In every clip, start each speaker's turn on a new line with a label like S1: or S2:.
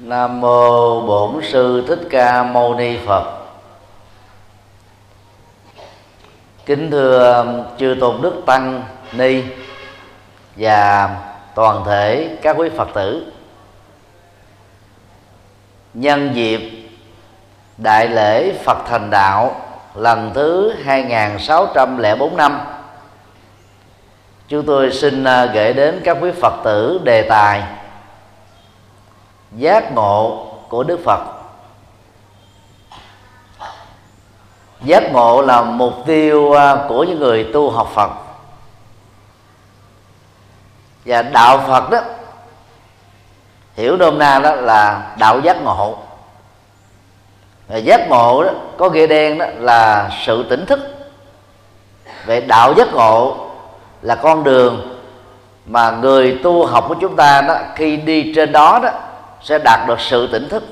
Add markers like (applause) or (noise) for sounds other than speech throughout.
S1: Nam mô Bổn sư Thích Ca Mâu Ni Phật. Kính thưa chư tôn đức tăng, ni và toàn thể các quý Phật tử. Nhân dịp đại lễ Phật thành đạo lần thứ 2604 năm, chúng tôi xin à, gửi đến các quý Phật tử đề tài giác ngộ của Đức Phật. Giác ngộ là mục tiêu à, của những người tu học Phật. Và đạo Phật đó, hiểu nôm na đó là đạo giác ngộ. Và giác ngộ đó, có nghĩa đen đó là sự tỉnh thức. Về đạo giác ngộ là con đường mà người tu học của chúng ta đó, khi đi trên đó đó sẽ đạt được sự tỉnh thức.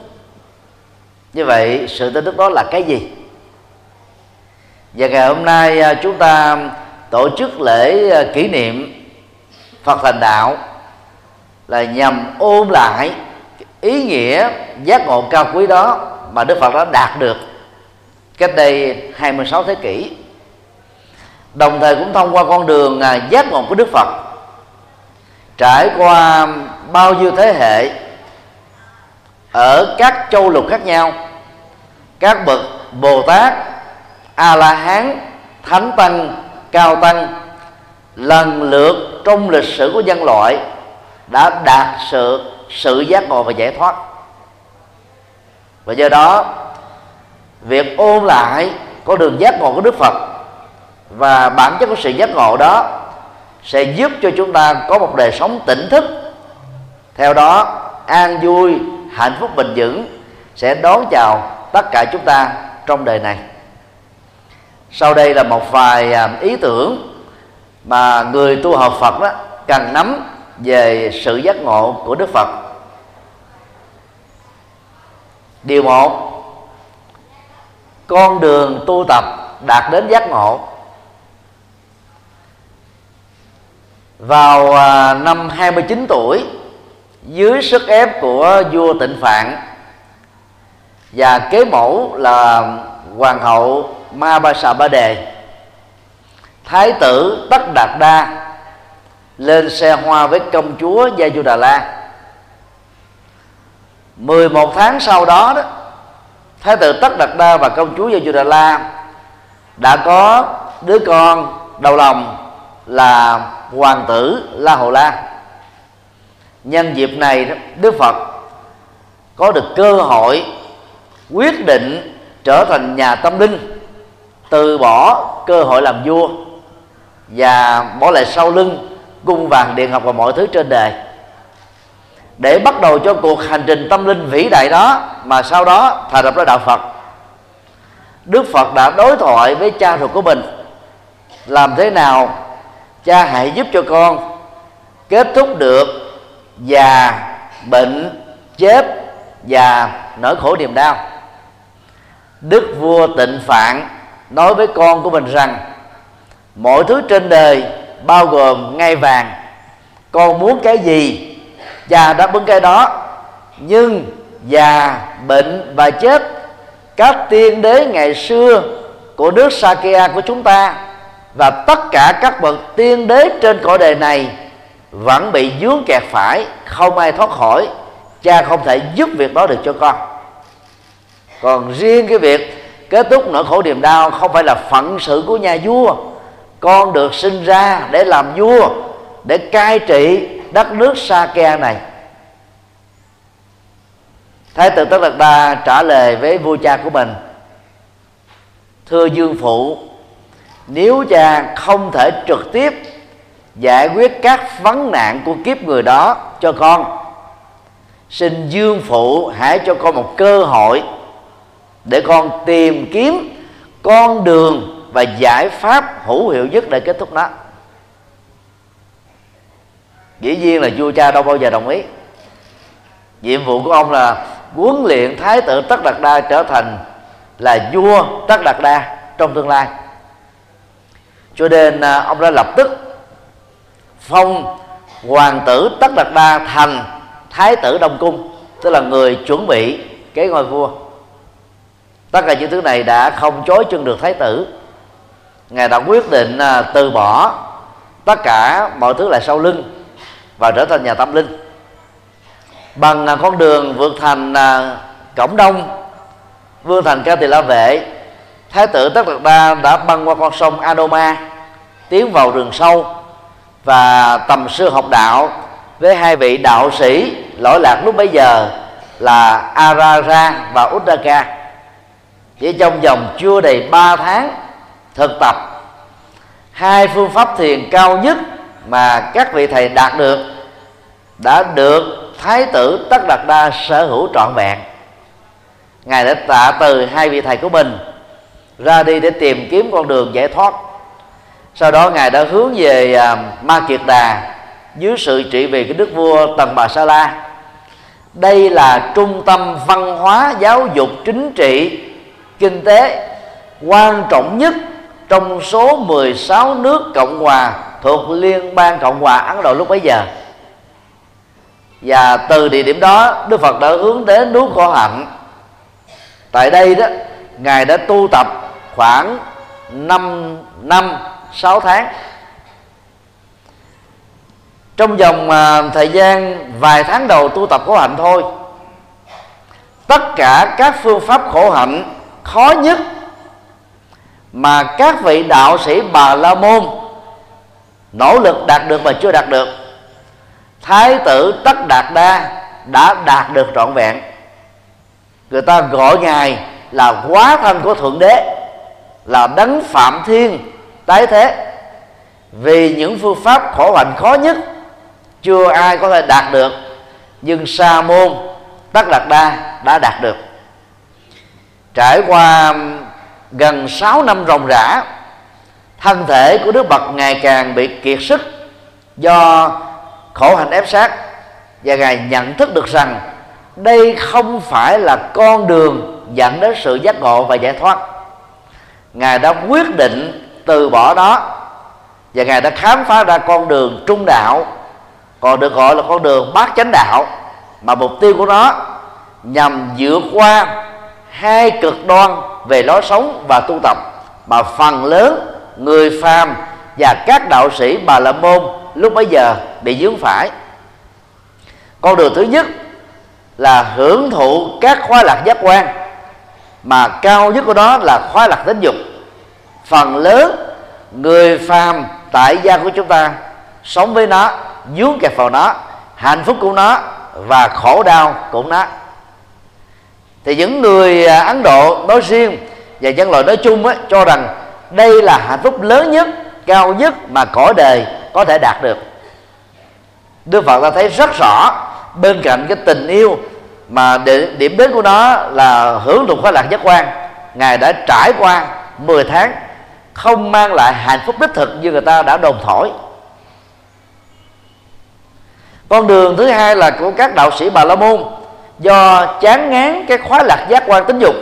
S1: Như vậy, sự tỉnh thức đó là cái gì? Và ngày hôm nay à, chúng ta tổ chức lễ à, kỷ niệm Phật thành đạo là nhằm ôn lại ý nghĩa giác ngộ cao quý đó mà Đức Phật đã đạt được cách đây 26 thế kỷ. Đồng thời cũng thông qua con đường à, giác ngộ của Đức Phật, trải qua bao nhiêu thế hệ ở các châu lục khác nhau. Các bậc Bồ Tát A La Hán Thánh Tăng, Cao Tăng lần lượt trong lịch sử của nhân loại đã đạt sự sự giác ngộ và giải thoát. Và do đó, việc ôn lại con đường giác ngộ của Đức Phật và bản chất của sự giác ngộ đó sẽ giúp cho chúng ta có một đời sống tỉnh thức. Theo đó, an vui hạnh phúc bình vững sẽ đón chào tất cả chúng ta trong đời này. Sau đây là một vài à, ý tưởng mà người tu học Phật đó cần nắm về sự giác ngộ của Đức Phật. Điều một, con đường tu tập đạt đến giác ngộ. Vào à, năm 29 tuổi dưới sức ép của vua Tịnh Phạn. Và kế mẫu là hoàng hậu Ma Ba Sa Ba Đề thái tử Tất Đạt Đa lên xe hoa với công chúa Gia Du Đà La 11 tháng sau đó đó, Thái tử Tất Đạt Đa và công chúa Gia Du Đà La đã có đứa con đầu lòng là hoàng tử La Hầu La nhân dịp này Đức Phật có được cơ hội quyết định trở thành nhà tâm linh, từ bỏ cơ hội làm vua và bỏ lại sau lưng cung vàng điện ngọc và mọi thứ trên đời. Để bắt đầu cho cuộc hành trình tâm linh vĩ đại đó, mà sau đó thành lập ra đạo Phật. Đức Phật đã đối thoại với cha ruột của mình, làm thế nào cha hãy giúp cho con kết thúc được già bệnh chết và nỗi khổ niềm đau. Đức vua tịnh phạn nói với con của mình rằng, mọi thứ trên đời, bao gồm ngai vàng, con muốn cái gì cha đáp ứng cái đó. Nhưng già, bệnh và chết, các tiên đế ngày xưa của nước Sakya của chúng ta và tất cả các bậc tiên đế trên cõi đời này vẫn bị dướng kẹt phải, không ai thoát khỏi. Cha không thể giúp việc đó được cho con. Còn riêng cái việc kết thúc nỗi khổ niềm đau không phải là phận sự của nhà vua. Con được sinh ra để làm vua, để cai trị đất nước sa ke này. Thái tử tất đạt đa trả lời với vua cha của mình. Thưa dương phụ, nếu cha không thể trực tiếp giải quyết các vấn nạn của kiếp người đó cho con. Xin dương phụ hãy cho con một cơ hội để con tìm kiếm con đường và giải pháp hữu hiệu nhất để kết thúc nó. Dĩ nhiên là vua cha đâu bao giờ đồng ý. Nhiệm vụ của ông là huấn luyện thái tử tất đạt đa trở thành là vua tất đạt đa trong tương lai. Cho nên à, ông đã lập tức phong, hoàng tử tất đạt đa thành thái tử đông cung, tức là người chuẩn bị cái ngôi vua. Tất cả những thứ này đã không chối chân được thái tử. Ngài đã quyết định à, từ bỏ tất cả mọi thứ lại sau lưng và trở thành nhà tâm linh. Bằng à, con đường vượt thành à, cổng đông vương thành ca tỳ la vệ, thái tử tất đạt đa đã băng qua con sông adoma, tiến vào rừng sâu và tầm sư học đạo với hai vị đạo sĩ lỗi lạc lúc bấy giờ là Arara và Uddaka chỉ trong vòng chưa đầy 3 tháng thực tập, hai phương pháp thiền cao nhất mà các vị thầy đạt được đã được thái tử tất đạt đa sở hữu trọn vẹn. Ngài đã tạ từ hai vị thầy của mình ra đi để tìm kiếm con đường giải thoát sau đó ngài đã hướng về à, ma kiệt đà dưới sự trị vì của đức vua tần bà sa la. Đây là trung tâm văn hóa giáo dục chính trị, kinh tế quan trọng nhất trong số 16 nước cộng hòa thuộc liên bang cộng hòa ấn độ lúc bấy giờ. Và từ địa điểm đó, đức phật đã hướng đến núi khổ hạnh. Tại đây đó, ngài đã tu tập khoảng 5 năm 6 tháng. Trong vòng à, thời gian vài tháng đầu tu tập khổ hạnh thôi, tất cả các phương pháp khổ hạnh khó nhất mà các vị đạo sĩ bà la môn nỗ lực đạt được mà chưa đạt được, thái tử tất đạt đa đã đạt được trọn vẹn. Người ta gọi ngài là quá thân của thượng đế, là đấng phạm thiên tái thế, vì những phương pháp khổ hạnh khó nhất, chưa ai có thể đạt được, nhưng sa môn tất đạt đa đã đạt được. Trải qua gần 6 năm ròng rã, thân thể của Đức Phật ngày càng bị kiệt sức do khổ hạnh ép sát, và ngài nhận thức được rằng đây không phải là con đường dẫn đến sự giác ngộ và giải thoát. Ngài đã quyết định từ bỏ đó. Và ngài đã khám phá ra con đường trung đạo. Còn được gọi là con đường bát chánh đạo. Mà mục tiêu của nó nhằm vượt qua hai cực đoan về lối sống và tu tập. Mà phần lớn người phàm và các đạo sĩ bà la môn lúc bấy giờ bị dướng phải. Con đường thứ nhất là hưởng thụ các khoái lạc giác quan. Mà cao nhất của đó là khoái lạc tính dục phần lớn người phàm tại gia của chúng ta sống với nó dướng kẹt vào nó hạnh phúc của nó và khổ đau của nó. Thì những người à, ấn độ nói riêng và nhân loại nói chung á, cho rằng đây là hạnh phúc lớn nhất cao nhất mà cõi đời có thể đạt được. Đức phật ta thấy rất rõ bên cạnh cái tình yêu mà điểm đến của nó là hưởng thụ khoái lạc giác quan. Ngài đã trải qua 10 tháng không mang lại hạnh phúc đích thực như người ta đã đồn thổi. Con đường thứ hai là của các đạo sĩ bà la môn do chán ngán cái khoái lạc giác quan tính dục.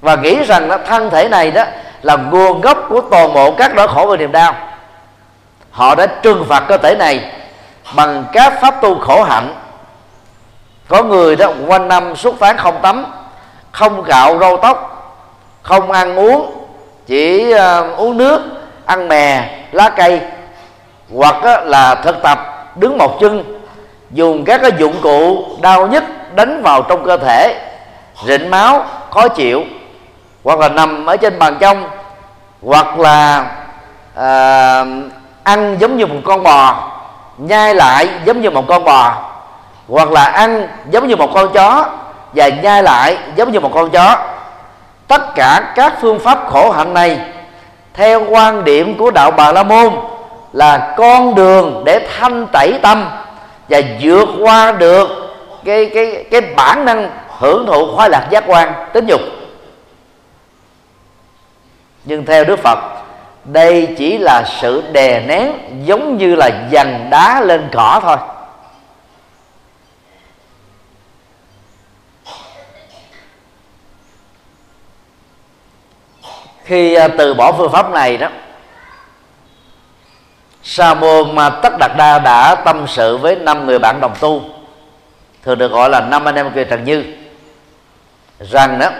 S1: Và nghĩ rằng đó, thân thể này đó là nguồn gốc của toàn bộ các nỗi khổ và niềm đau. Họ đã trừng phạt cơ thể này bằng các pháp tu khổ hạnh. Có người đó quanh năm xuất phán không tắm không gạo râu tóc không ăn uống chỉ uh, uống nước ăn mè lá cây hoặc uh, là thực tập đứng một chân dùng các cái dụng cụ đau nhất đánh vào trong cơ thể rịnh máu khó chịu hoặc là nằm ở trên bàn trong hoặc là à, ăn giống như một con bò nhai lại giống như một con bò hoặc là ăn giống như một con chó và nhai lại giống như một con chó tất cả các phương pháp khổ hạnh này, theo quan điểm của đạo bà la môn, là con đường để thanh tẩy tâm và vượt qua được cái cái cái bản năng hưởng thụ khoái lạc giác quan, tính dục. Nhưng theo đức phật, đây chỉ là sự đè nén giống như là dằn đá lên cỏ thôi. Khi à, từ bỏ phương pháp này đó sa môn mà tất đạt đa đã tâm sự với năm người bạn đồng tu thường được gọi là năm anh em kiều trần như rằng đó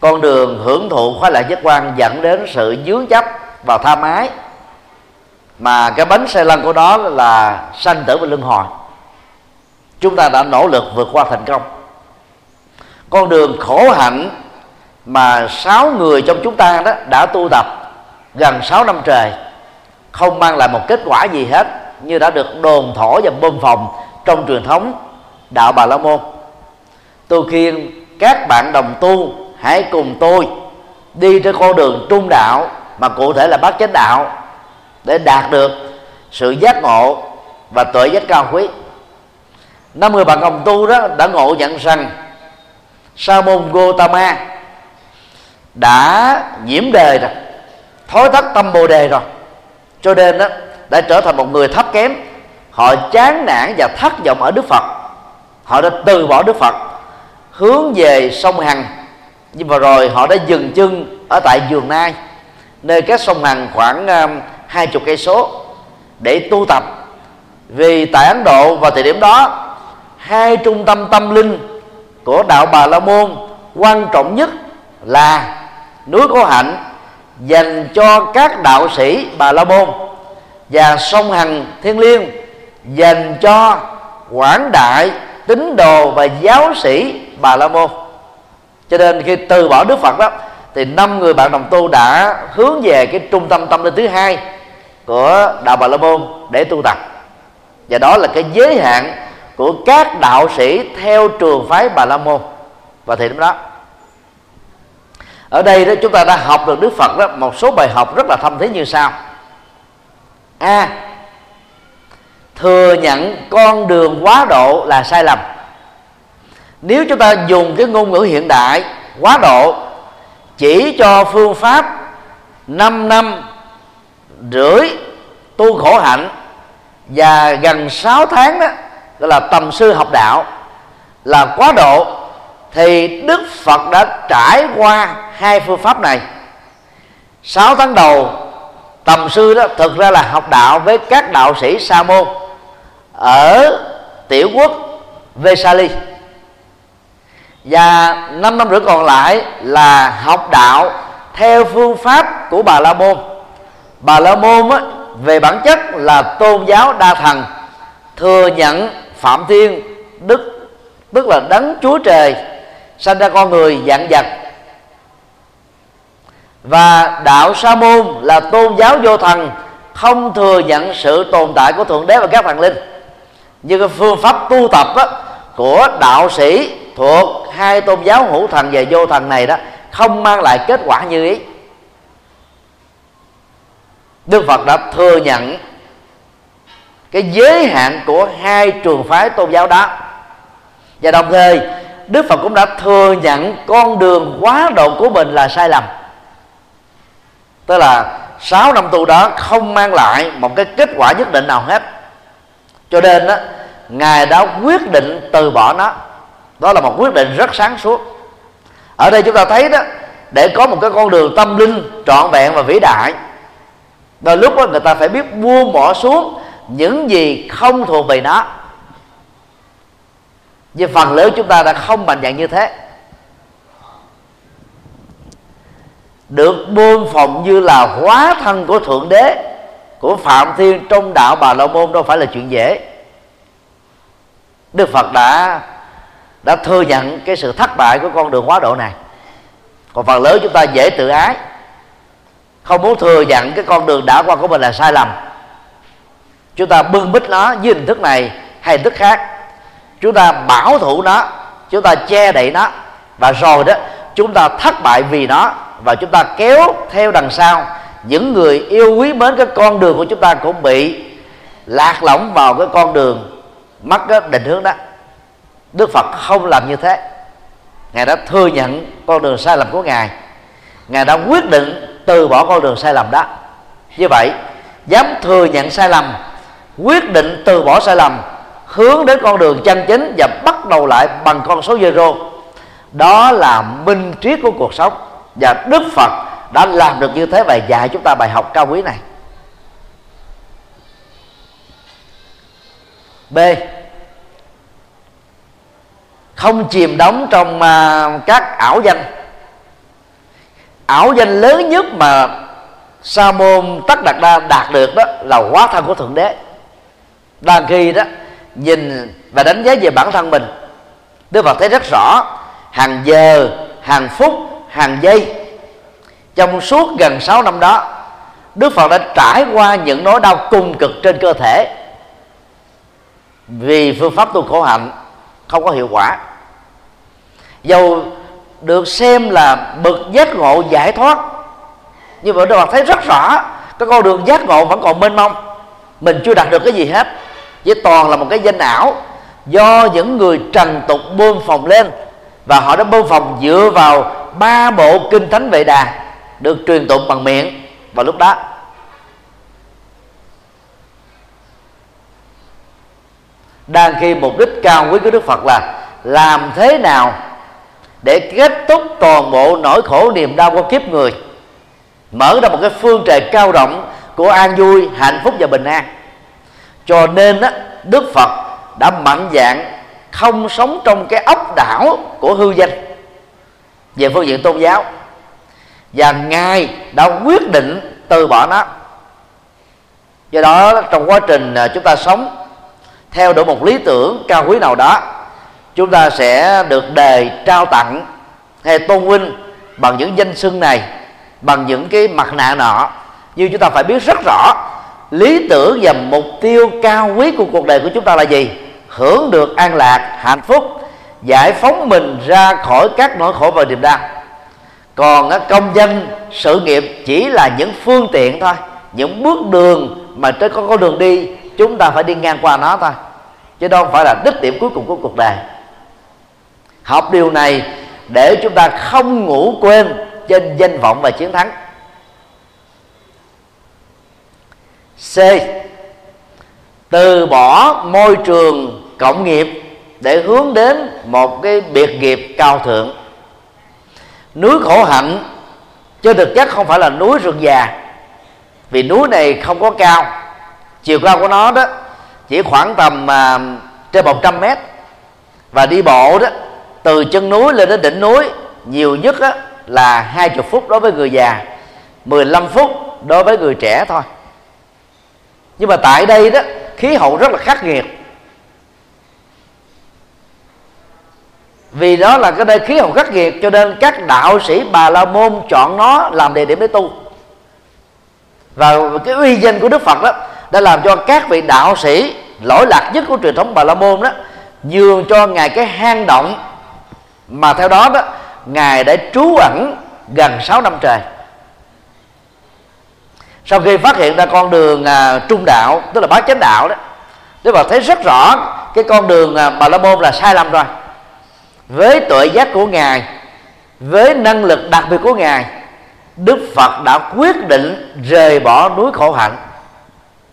S1: con đường hưởng thụ khoái lạc giác quan dẫn đến sự dướng chấp và tha mái, mà cái bánh xe lăn của đó là sanh tử và luân hồi. Chúng ta đã nỗ lực vượt qua thành công. Con đường khổ hạnh mà sáu người trong chúng ta đó đã tu tập gần sáu năm trời, không mang lại một kết quả gì hết, như đã được đồn thổ và bơm phòng trong truyền thống đạo bà la môn. Tôi khuyên các bạn đồng tu hãy cùng tôi đi trên con đường trung đạo, mà cụ thể là bát chánh đạo, để đạt được sự giác ngộ và tuệ giác cao quý. Năm người bạn đồng tu đó đã ngộ nhận rằng sa môn Gotama đã nhiễm đề rồi, thối thất tâm bồ đề rồi. Cho nên đó đã trở thành một người thấp kém. Họ chán nản và thất vọng ở đức phật. Họ đã từ bỏ đức phật, hướng về sông hằng. Nhưng mà rồi họ đã dừng chân ở tại vườn nai, nơi cách sông hằng khoảng ờ, hai chục cây số để tu tập. Vì tại ấn độ vào thời điểm đó, hai trung tâm tâm linh của đạo bà la môn quan trọng nhất là núi có hạnh dành cho các đạo sĩ bà la môn và sông hằng thiên liêng dành cho quảng đại tín đồ và giáo sĩ bà la môn. Cho nên khi từ bỏ đức phật đó, thì năm người bạn đồng tu đã hướng về cái trung tâm tâm linh thứ hai của đạo bà la môn để tu tập. Và đó là cái giới hạn của các đạo sĩ theo trường phái bà la môn. Và thì đó ở đây đó chúng ta đã học được đức phật đó một số bài học rất là thâm thế như sau. A à, thừa nhận con đường quá độ là sai lầm. Nếu chúng ta dùng cái ngôn ngữ hiện đại quá độ chỉ cho phương pháp 5 năm rưỡi tu khổ hạnh và gần 6 tháng đó gọi là tầm sư học đạo là quá độ thì Đức Phật đã trải qua hai phương pháp này. 6 tháng đầu tầm sư đó thực ra là học đạo với các đạo sĩ sa môn ở tiểu quốc Vesali. Và năm năm rưỡi còn lại là học đạo theo phương pháp của bà la môn. Bà la môn á, về bản chất là tôn giáo đa thần thừa nhận phạm thiên đức tức là đấng chúa trời sanh ra con người dạng vật. Và đạo sa môn là tôn giáo vô thần không thừa nhận sự tồn tại của thượng đế và các thần linh. Như cái phương pháp tu tập á, của đạo sĩ thuộc hai tôn giáo hữu thần và vô thần này đó không mang lại kết quả như ý. Đức Phật đã thừa nhận cái giới hạn của hai trường phái tôn giáo đó. Và đồng thời Đức Phật cũng đã thừa nhận con đường quá độ của mình là sai lầm. Tức là 6 năm tu đó không mang lại một cái kết quả nhất định nào hết. Cho nên đó ngài đã quyết định từ bỏ nó. Đó là một quyết định rất sáng suốt. Ở đây chúng ta thấy đó, để có một cái con đường tâm linh trọn vẹn và vĩ đại, đôi lúc đó người ta phải biết buông bỏ xuống những gì không thuộc về nó nhưng phần lớn chúng ta đã không mạnh dạng như thế. Được bơm phòng như là hóa thân của thượng đế, của phạm thiên trong đạo bà la môn đâu phải là chuyện dễ. Đức phật đã đã thừa nhận cái sự thất bại của con đường hóa độ này. Còn phần lớn chúng ta dễ tự ái. Không muốn thừa nhận cái con đường đã qua của mình là sai lầm. Chúng ta bưng bít nó với hình thức này hay hình thức khác chúng ta bảo thủ nó, chúng ta che đậy nó. Và rồi đó, chúng ta thất bại vì nó và chúng ta kéo theo đằng sau. Những người yêu quý mến cái con đường của chúng ta cũng bị lạc lõng vào cái con đường mất cái định hướng đó. Đức phật không làm như thế. Ngài đã thừa nhận con đường sai lầm của ngài. Ngài đã quyết định từ bỏ con đường sai lầm đó. Như vậy, dám thừa nhận sai lầm, quyết định từ bỏ sai lầm hướng đến con đường chân chính và bắt đầu lại bằng con số zero đó là minh triết của cuộc sống và đức phật đã làm được như thế và dạy chúng ta bài học cao quý này. B. Không chìm đắm trong à, các ảo danh. Ảo danh lớn nhất mà sa môn tất đạt đa đạt được đó là hóa thân của thượng đế. Đang khi đó nhìn và đánh giá về bản thân mình. Đức phật thấy rất rõ hàng giờ, hàng phút, hàng giây. Trong suốt gần 6 năm đó, Đức Phật đã trải qua những nỗi đau cùng cực trên cơ thể. Vì phương pháp tu khổ hạnh không có hiệu quả. Dầu được xem là bậc giác ngộ giải thoát, nhưng mà Đức Phật thấy rất rõ, cái con đường giác ngộ vẫn còn mênh mông. Mình chưa đạt được cái gì hết với toàn là một cái danh ảo. Do những người trần tục bơm phòng lên và họ đã bơm phòng dựa vào ba bộ kinh thánh vệ đà được truyền tụng bằng miệng. Vào lúc đó, đang khi mục đích cao quý của đức phật là làm thế nào để kết thúc toàn bộ nỗi khổ niềm đau của kiếp người, mở ra một cái phương trời cao rộng của an vui, hạnh phúc và bình an cho nên á, đức phật đã mạnh dạng không sống trong cái ốc đảo của hư danh. Về phương diện tôn giáo. Và ngài đã quyết định từ bỏ nó. Do đó trong quá trình à, chúng ta sống theo đuổi một lý tưởng cao quý nào đó chúng ta sẽ được đề trao tặng hay tôn vinh bằng những danh xưng này bằng những cái mặt nạ nọ. Nhưng chúng ta phải biết rất rõ lý tưởng và mục tiêu cao quý của cuộc đời của chúng ta là gì? Hưởng được an lạc, hạnh phúc, giải phóng mình ra khỏi các nỗi khổ và niềm đau. Còn công danh, sự nghiệp chỉ là những phương tiện thôi. Những bước đường mà trên có con đường đi, chúng ta phải đi ngang qua nó thôi. Chứ đâu phải là đích điểm cuối cùng của cuộc đời. Học điều này để chúng ta không ngủ quên trên danh vọng và chiến thắng. C. Từ bỏ môi trường cộng nghiệp để hướng đến một cái biệt nghiệp cao thượng. Núi khổ hạnh chứ thực chất không phải là núi rừng già vì núi này không có cao. Chiều cao của nó đó chỉ khoảng tầm uh, trên 100 mét. Và đi bộ đó từ chân núi lên đến đỉnh núi nhiều nhất á, là 20 phút đối với người già 15 phút đối với người trẻ thôi nhưng mà tại đây đó, khí hậu rất là khắc nghiệt. Vì đó là cái nơi khí hậu khắc nghiệt, cho nên các đạo sĩ bà la môn chọn nó làm địa điểm để tu. Và cái uy danh của đức phật đó, đã làm cho các vị đạo sĩ lỗi lạc nhất của truyền thống bà la môn đó, nhường cho ngài cái hang động mà theo đó đó, ngài đã trú ẩn gần 6 năm trời sau khi phát hiện ra con đường à, trung đạo tức là bát chánh đạo đó Đức Phật thấy rất rõ cái con đường à, bà la môn là sai lầm rồi. Với tội giác của ngài với năng lực đặc biệt của ngài đức phật đã quyết định rời bỏ núi khổ hạnh.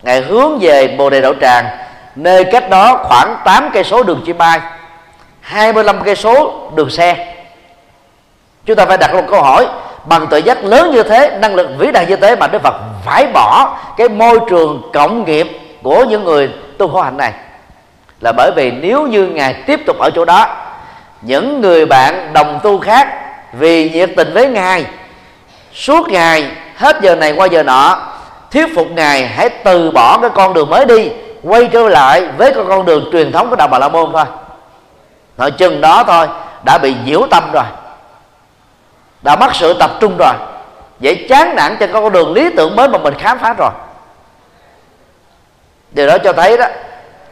S1: Ngài hướng về bồ đề đậu tràng nơi cách đó khoảng 8 cây số đường chim bay 25 cây số đường xe. Chúng ta phải đặt một câu hỏi bằng tội giác lớn như thế, năng lực vĩ đại như thế mà đức phật phải bỏ cái môi trường cộng nghiệp của những người tu khổ hạnh này. Là bởi vì nếu như ngài tiếp tục ở chỗ đó, những người bạn đồng tu khác vì nhiệt tình với ngài, suốt ngày, hết giờ này qua giờ nọ, thuyết phục ngài hãy từ bỏ cái con đường mới đi, quay trở lại với cái con đường truyền thống của đạo bà la môn thôi. Nói chừng đó thôi, đã bị nhiễu tâm rồi đã mất sự tập trung rồi. Vậy chán nản trên con đường lý tưởng mới mà mình khám phá rồi. Điều đó cho thấy đó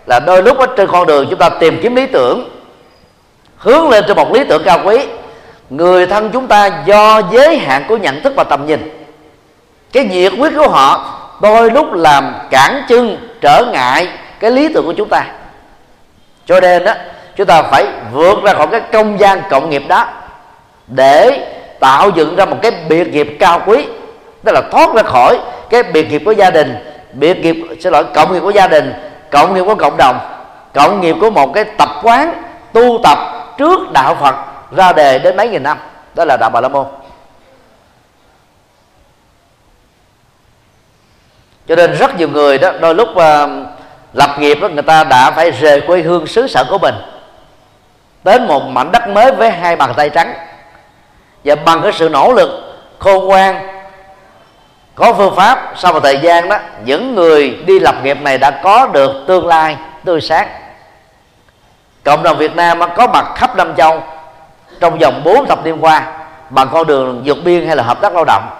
S1: là đôi lúc ở trên con đường chúng ta tìm kiếm lý tưởng, hướng lên trên một lý tưởng cao quý, người thân chúng ta do giới hạn của nhận thức và tầm nhìn. Cái nhiệt huyết của họ đôi lúc làm cản chân trở ngại cái lý tưởng của chúng ta. Cho nên đó chúng ta phải vượt ra khỏi cái công gian cộng nghiệp đó để tạo dựng ra một cái biệt nghiệp cao quý. Tức là thoát ra khỏi cái biệt nghiệp của gia đình. Biệt nghiệp xin lỗi cộng nghiệp của gia đình cộng nghiệp của cộng đồng cộng nghiệp của một cái tập quán tu tập trước đạo phật ra đề đến mấy nghìn năm. Đó là đạo bà la môn. Cho nên rất nhiều người đó đôi lúc uh, lập nghiệp đó, người ta đã phải rời quê hương xứ sở của mình. Đến một mảnh đất mới với hai bàn tay trắng và bằng cái sự nỗ lực, khôn ngoan, có phương pháp sau một thời gian đó, những người đi lập nghiệp này đã có được tương lai tươi sáng. Cộng đồng Việt Nam có mặt khắp năm châu trong vòng 4 thập niên qua bằng con đường vượt biên hay là hợp tác lao động,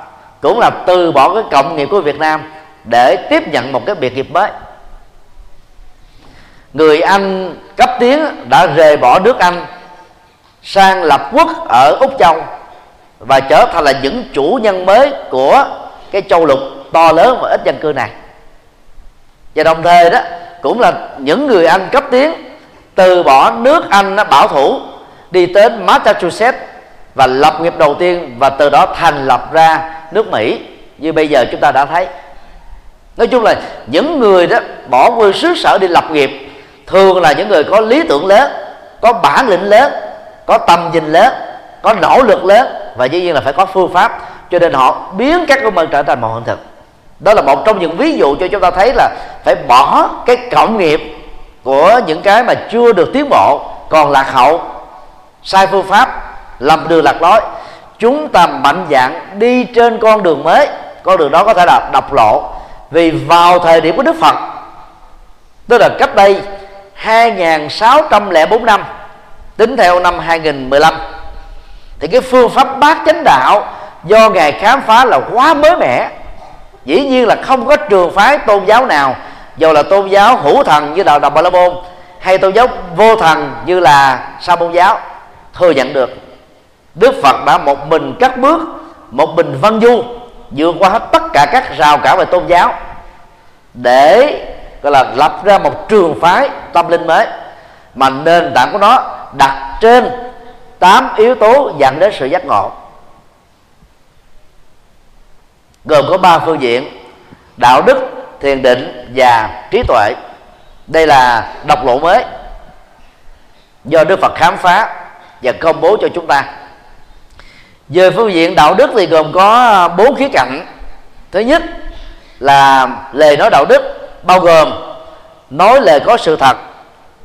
S1: cũng là từ bỏ cái cộng nghiệp của Việt Nam để tiếp nhận một cái biệt nghiệp mới. Người Anh cấp tiến đã rời bỏ nước Anh sang lập quốc ở Úc Châu và trở thành là những chủ nhân mới của cái châu lục to lớn và ít dân cư này. Và đồng thời đó, cũng là những người Anh cấp tiến, từ bỏ nước Anh nó bảo thủ, đi đến Massachusetts và lập nghiệp đầu tiên và từ đó thành lập ra nước Mỹ, như bây giờ chúng ta đã thấy. Nói chung là những người đó bỏ quê xứ sở đi lập nghiệp, thường là những người có lý tưởng lớn, có bản lĩnh lớn, có tầm nhìn lớn, có nỗ lực lớn và dĩ nhiên là phải có phương pháp cho nên họ biến các ước mơ trở thành một hiện thực. Đó là một trong những ví dụ cho chúng ta thấy là phải bỏ cái cộng nghiệp của những cái mà chưa được tiến bộ. Còn lạc hậu, sai phương pháp, lầm đường lạc lối. Chúng ta mạnh dạng đi trên con đường mới. Con đường đó có thể là độc lộ. Vì vào thời điểm của Đức Phật, tức là cách đây 2604 năm, tính theo năm 2015 thì cái phương pháp bát chánh đạo do ngài khám phá là quá mới mẻ. Dĩ nhiên là không có trường phái tôn giáo nào, dù là tôn giáo hữu thần như đạo đồng ba la môn hay tôn giáo vô thần như là sa môn giáo, thừa nhận được. Đức phật đã một mình cắt bước, một mình văn du, vượt qua hết tất cả các rào cản về tôn giáo để, gọi là, lập ra một trường phái tâm linh mới. Mà nền tảng của nó đặt trên tám yếu tố dẫn đến sự giác ngộ. Gồm có ba phương diện, đạo đức, thiền định và trí tuệ. Đây là độc lộ mới do đức phật khám phá và công bố cho chúng ta. Về phương diện đạo đức thì gồm có bốn khía cạnh. Thứ nhất là lời nói đạo đức, bao gồm nói lời có sự thật,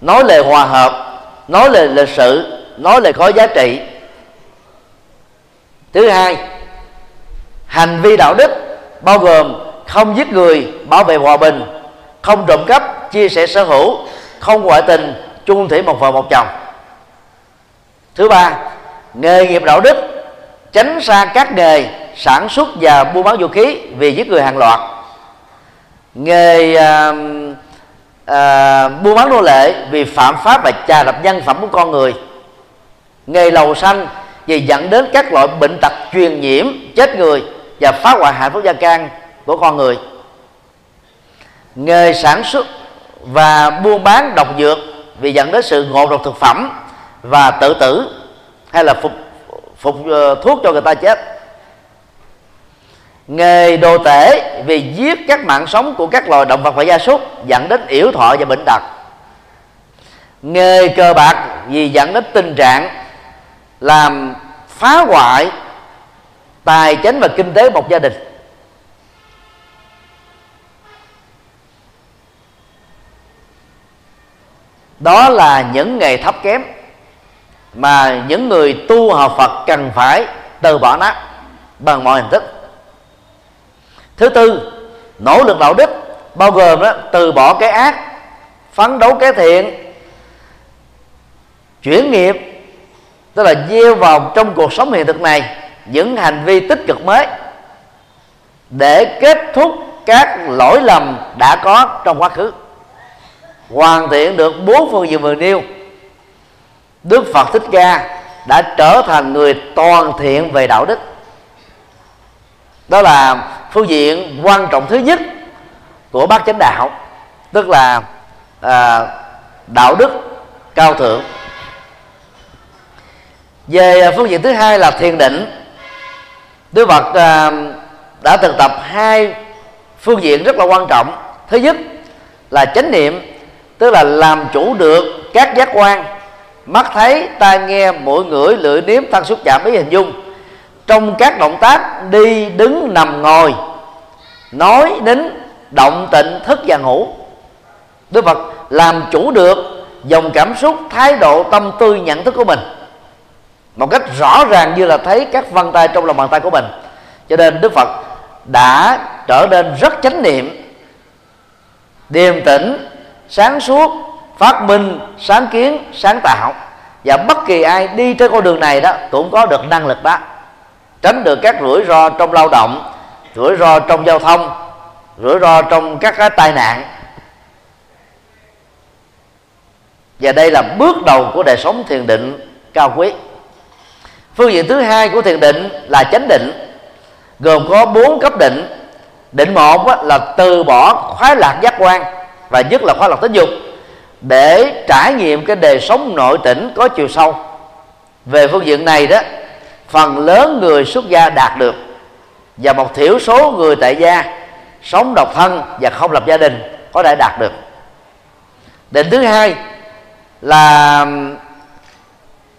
S1: nói lời hòa hợp, nói lời lịch sự nói lời có giá trị. Thứ hai hành vi đạo đức bao gồm không giết người bảo vệ hòa bình không trộm cắp chia sẻ sở hữu không ngoại tình chung thủy một vợ một chồng. Thứ ba nghề nghiệp đạo đức tránh xa các nghề sản xuất và buôn bán vũ khí vì giết người hàng loạt. Nghề à, à, buôn bán nô lệ vì phạm pháp và trà đập nhân phẩm của con người nghề lầu xanh vì dẫn đến các loại bệnh tật truyền nhiễm chết người và phá hoại hạnh phúc gia can của con người. Nghề sản xuất và buôn bán độc dược vì dẫn đến sự ngộ độc thực phẩm và tự tử hay là phục phục uh, thuốc cho người ta chết. Nghề đồ tể vì giết các mạng sống của các loài động vật và gia súc dẫn đến yểu thọ và bệnh tật. Nghề cờ bạc vì dẫn đến tình trạng làm phá hoại tài chính và kinh tế một gia đình. Đó là những nghề thấp kém mà những người tu học Phật cần phải từ bỏ nó bằng mọi hình thức. Thứ tư, nỗ lực đạo đức, bao gồm đó, từ bỏ cái ác, phấn đấu cái thiện, chuyển nghiệp tức là gieo vào trong cuộc sống hiện thực này những hành vi tích cực mới để kết thúc các lỗi lầm đã có trong quá khứ. Hoàn thiện được bốn phương diện vừa nêu. Đức phật thích ca đã trở thành người toàn thiện về đạo đức. Đó là phương diện quan trọng thứ nhất của bát chánh đạo tức là à, đạo đức cao thượng về à, phương diện thứ hai là thiền định. Đức phật à, đã thực tập hai phương diện rất là quan trọng. Thứ nhất là chánh niệm, tức là làm chủ được các giác quan. Mắt thấy, tai nghe, mũi ngửi, lưỡi nếm, thân xúc chạm, ý hình dung. Trong các động tác đi, đứng, nằm, ngồi, nói đến động tịnh, thức và ngủ. Đức phật làm chủ được dòng cảm xúc, thái độ, tâm tư, nhận thức của mình một cách rõ ràng như là thấy các vân tay trong lòng bàn tay của mình. Cho nên đức phật đã trở nên rất chánh niệm, điềm tĩnh, sáng suốt, phát minh, sáng kiến, sáng tạo. Và bất kỳ ai đi trên con đường này đó cũng có được năng lực đó. Tránh được các rủi ro trong lao động, rủi ro trong giao thông, rủi ro trong các cái tai nạn. Và đây là bước đầu của đời sống thiền định cao quý phương diện thứ hai của thiền định là chánh định, gồm có bốn cấp định. Định một là từ bỏ khoái lạc giác quan và nhất là khoái lạc tính dục để trải nghiệm cái đời sống nội tỉnh có chiều sâu. Về phương diện này đó, phần lớn người xuất gia đạt được và một thiểu số người tại gia sống độc thân và không lập gia đình có thể đạt được. Định thứ hai là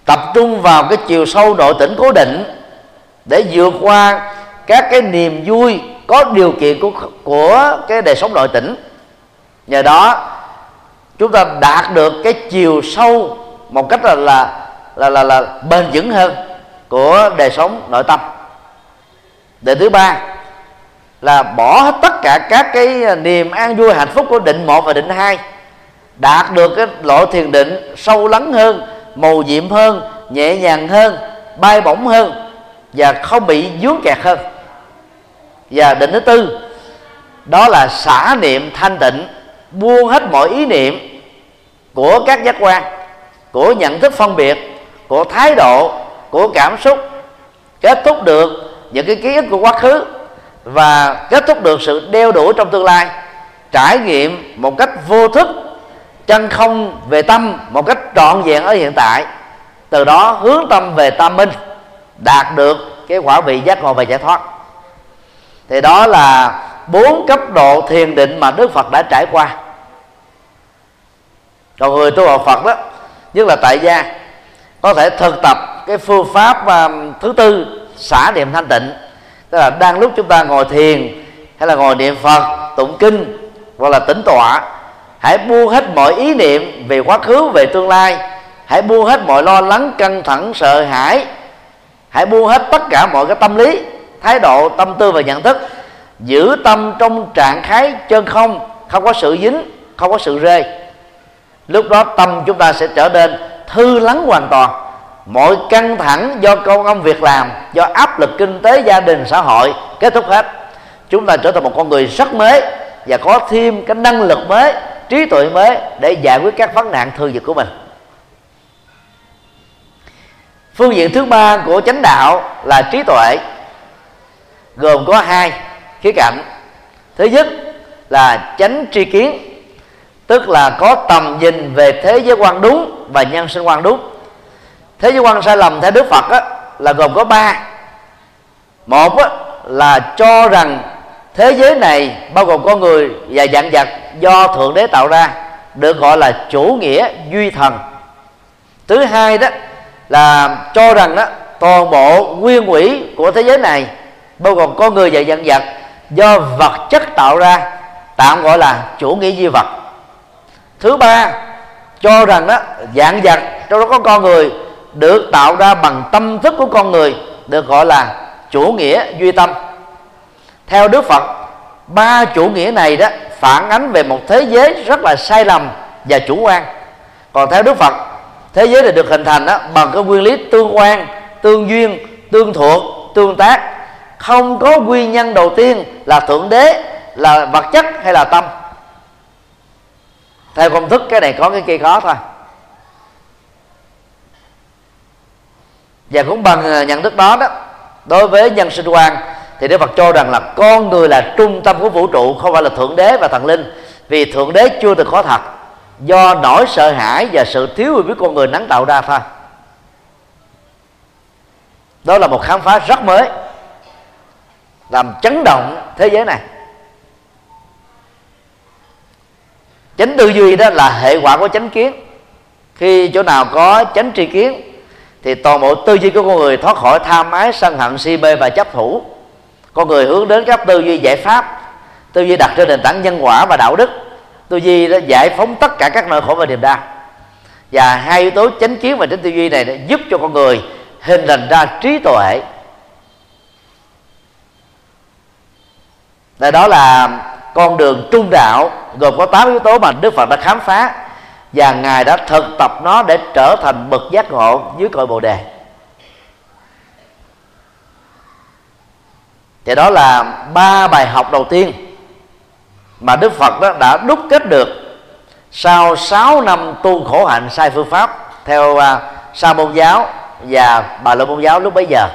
S1: tập trung vào cái chiều sâu nội tỉnh cố định để vượt qua các cái niềm vui có điều kiện của của cái đời sống nội tỉnh. Nhờ đó chúng ta đạt được cái chiều sâu một cách là là là là, là bền vững hơn của đời sống nội tâm. Đề thứ ba là bỏ hết tất cả các cái niềm an vui hạnh phúc của định một và định hai đạt được cái lộ thiền định sâu lắng hơn màu nhiệm hơn, nhẹ nhàng hơn, bay bổng hơn và không bị dướng kẹt hơn. Và định thứ tư, đó là xả niệm thanh tịnh, buông hết mọi ý niệm của các giác quan, của nhận thức phân biệt, của thái độ, của cảm xúc, kết thúc được những cái ký ức của quá khứ và kết thúc được sự đeo đuổi trong tương lai, trải nghiệm một cách vô thức chân không về tâm một cách trọn vẹn ở hiện tại. Từ đó hướng tâm về tam minh, đạt được cái quả vị giác ngộ và giải thoát. Thì đó là bốn cấp độ thiền định mà đức phật đã trải qua. Còn người tu học phật đó, nhất là tại gia, có thể thực tập cái phương pháp um, thứ tư, xả niệm thanh tịnh. Tức là đang lúc chúng ta ngồi thiền, hay là ngồi niệm phật, tụng kinh, hoặc là tĩnh tọa hãy buông hết mọi ý niệm về quá khứ, về tương lai. Hãy buông hết mọi lo lắng, căng thẳng, sợ hãi. Hãy buông hết tất cả mọi cái tâm lý, thái độ, tâm tư và nhận thức. Giữ tâm trong trạng thái chân không không có sự dính, không có sự rê. Lúc đó tâm chúng ta sẽ trở nên thư lắng hoàn toàn. Mọi căng thẳng do công việc làm, do áp lực kinh tế, gia đình, xã hội kết thúc hết. Chúng ta trở thành một con người rất mới và có thêm cái năng lực mới trí tuệ mới để giải quyết các vấn nạn thương dịch của mình. Phương diện thứ ba của chánh đạo là trí tuệ gồm có hai khía cạnh. Thứ nhất là chánh tri kiến tức là có tầm nhìn về thế giới quan đúng và nhân sinh quan đúng. Thế giới quan sai lầm theo đức phật á, là gồm có ba. Một á, là cho rằng thế giới này bao gồm con người và dạng vật do thượng đế tạo ra, được gọi là chủ nghĩa duy thần. Thứ hai đó là cho rằng đó, toàn bộ nguyên quỷ của thế giới này, bao gồm con người và dạng vật, do vật chất tạo ra, tạm gọi là chủ nghĩa duy vật. Thứ ba, cho rằng đó, dạng vật trong đó có con người, được tạo ra bằng tâm thức của con người, được gọi là chủ nghĩa duy tâm theo đức phật, ba chủ nghĩa này đó phản ánh về một thế giới rất là sai lầm và chủ quan. Còn theo đức phật, thế giới này được hình thành đó bằng cái nguyên lý tương quan, tương duyên, tương thuộc, tương tác. Không có nguyên nhân đầu tiên là thượng đế, là vật chất hay là tâm. Theo công thức, cái này có cái kia khó thôi. Và cũng bằng ờ, nhận thức đó đó, đối với nhân sinh quan thì Đức Phật cho rằng là con người là trung tâm của vũ trụ, không phải là thượng đế và thần linh. Vì thượng đế chưa từng có thật, do nỗi sợ hãi và sự thiếu hiểu biết con người nắng tạo ra thôi. Đó là một khám phá rất mới, làm chấn động thế giới này. Chánh tư duy đó là hệ quả của chánh kiến. Khi chỗ nào có chánh tri kiến, thì toàn bộ tư duy của con người thoát khỏi tham ái sân hận, si mê và chấp thủ con người hướng đến các tư duy giải pháp, tư duy đặt trên nền tảng nhân quả và đạo đức, tư duy đã giải phóng tất cả các nỗi khổ và niềm đau. Và hai yếu tố chánh kiến và chánh tư duy này đã giúp cho con người hình thành ra trí tuệ. Đây đó là con đường trung đạo, gồm có 8 yếu tố mà Đức Phật đã khám phá, và ngài đã thực tập nó để trở thành bậc giác ngộ dưới cội bồ đề. Thì đó là ba bài học đầu tiên mà Đức Phật đó đã đúc kết được sau 6 năm tu khổ hạnh sai phương pháp theo uh, sa môn giáo và bà la môn giáo lúc bấy giờ.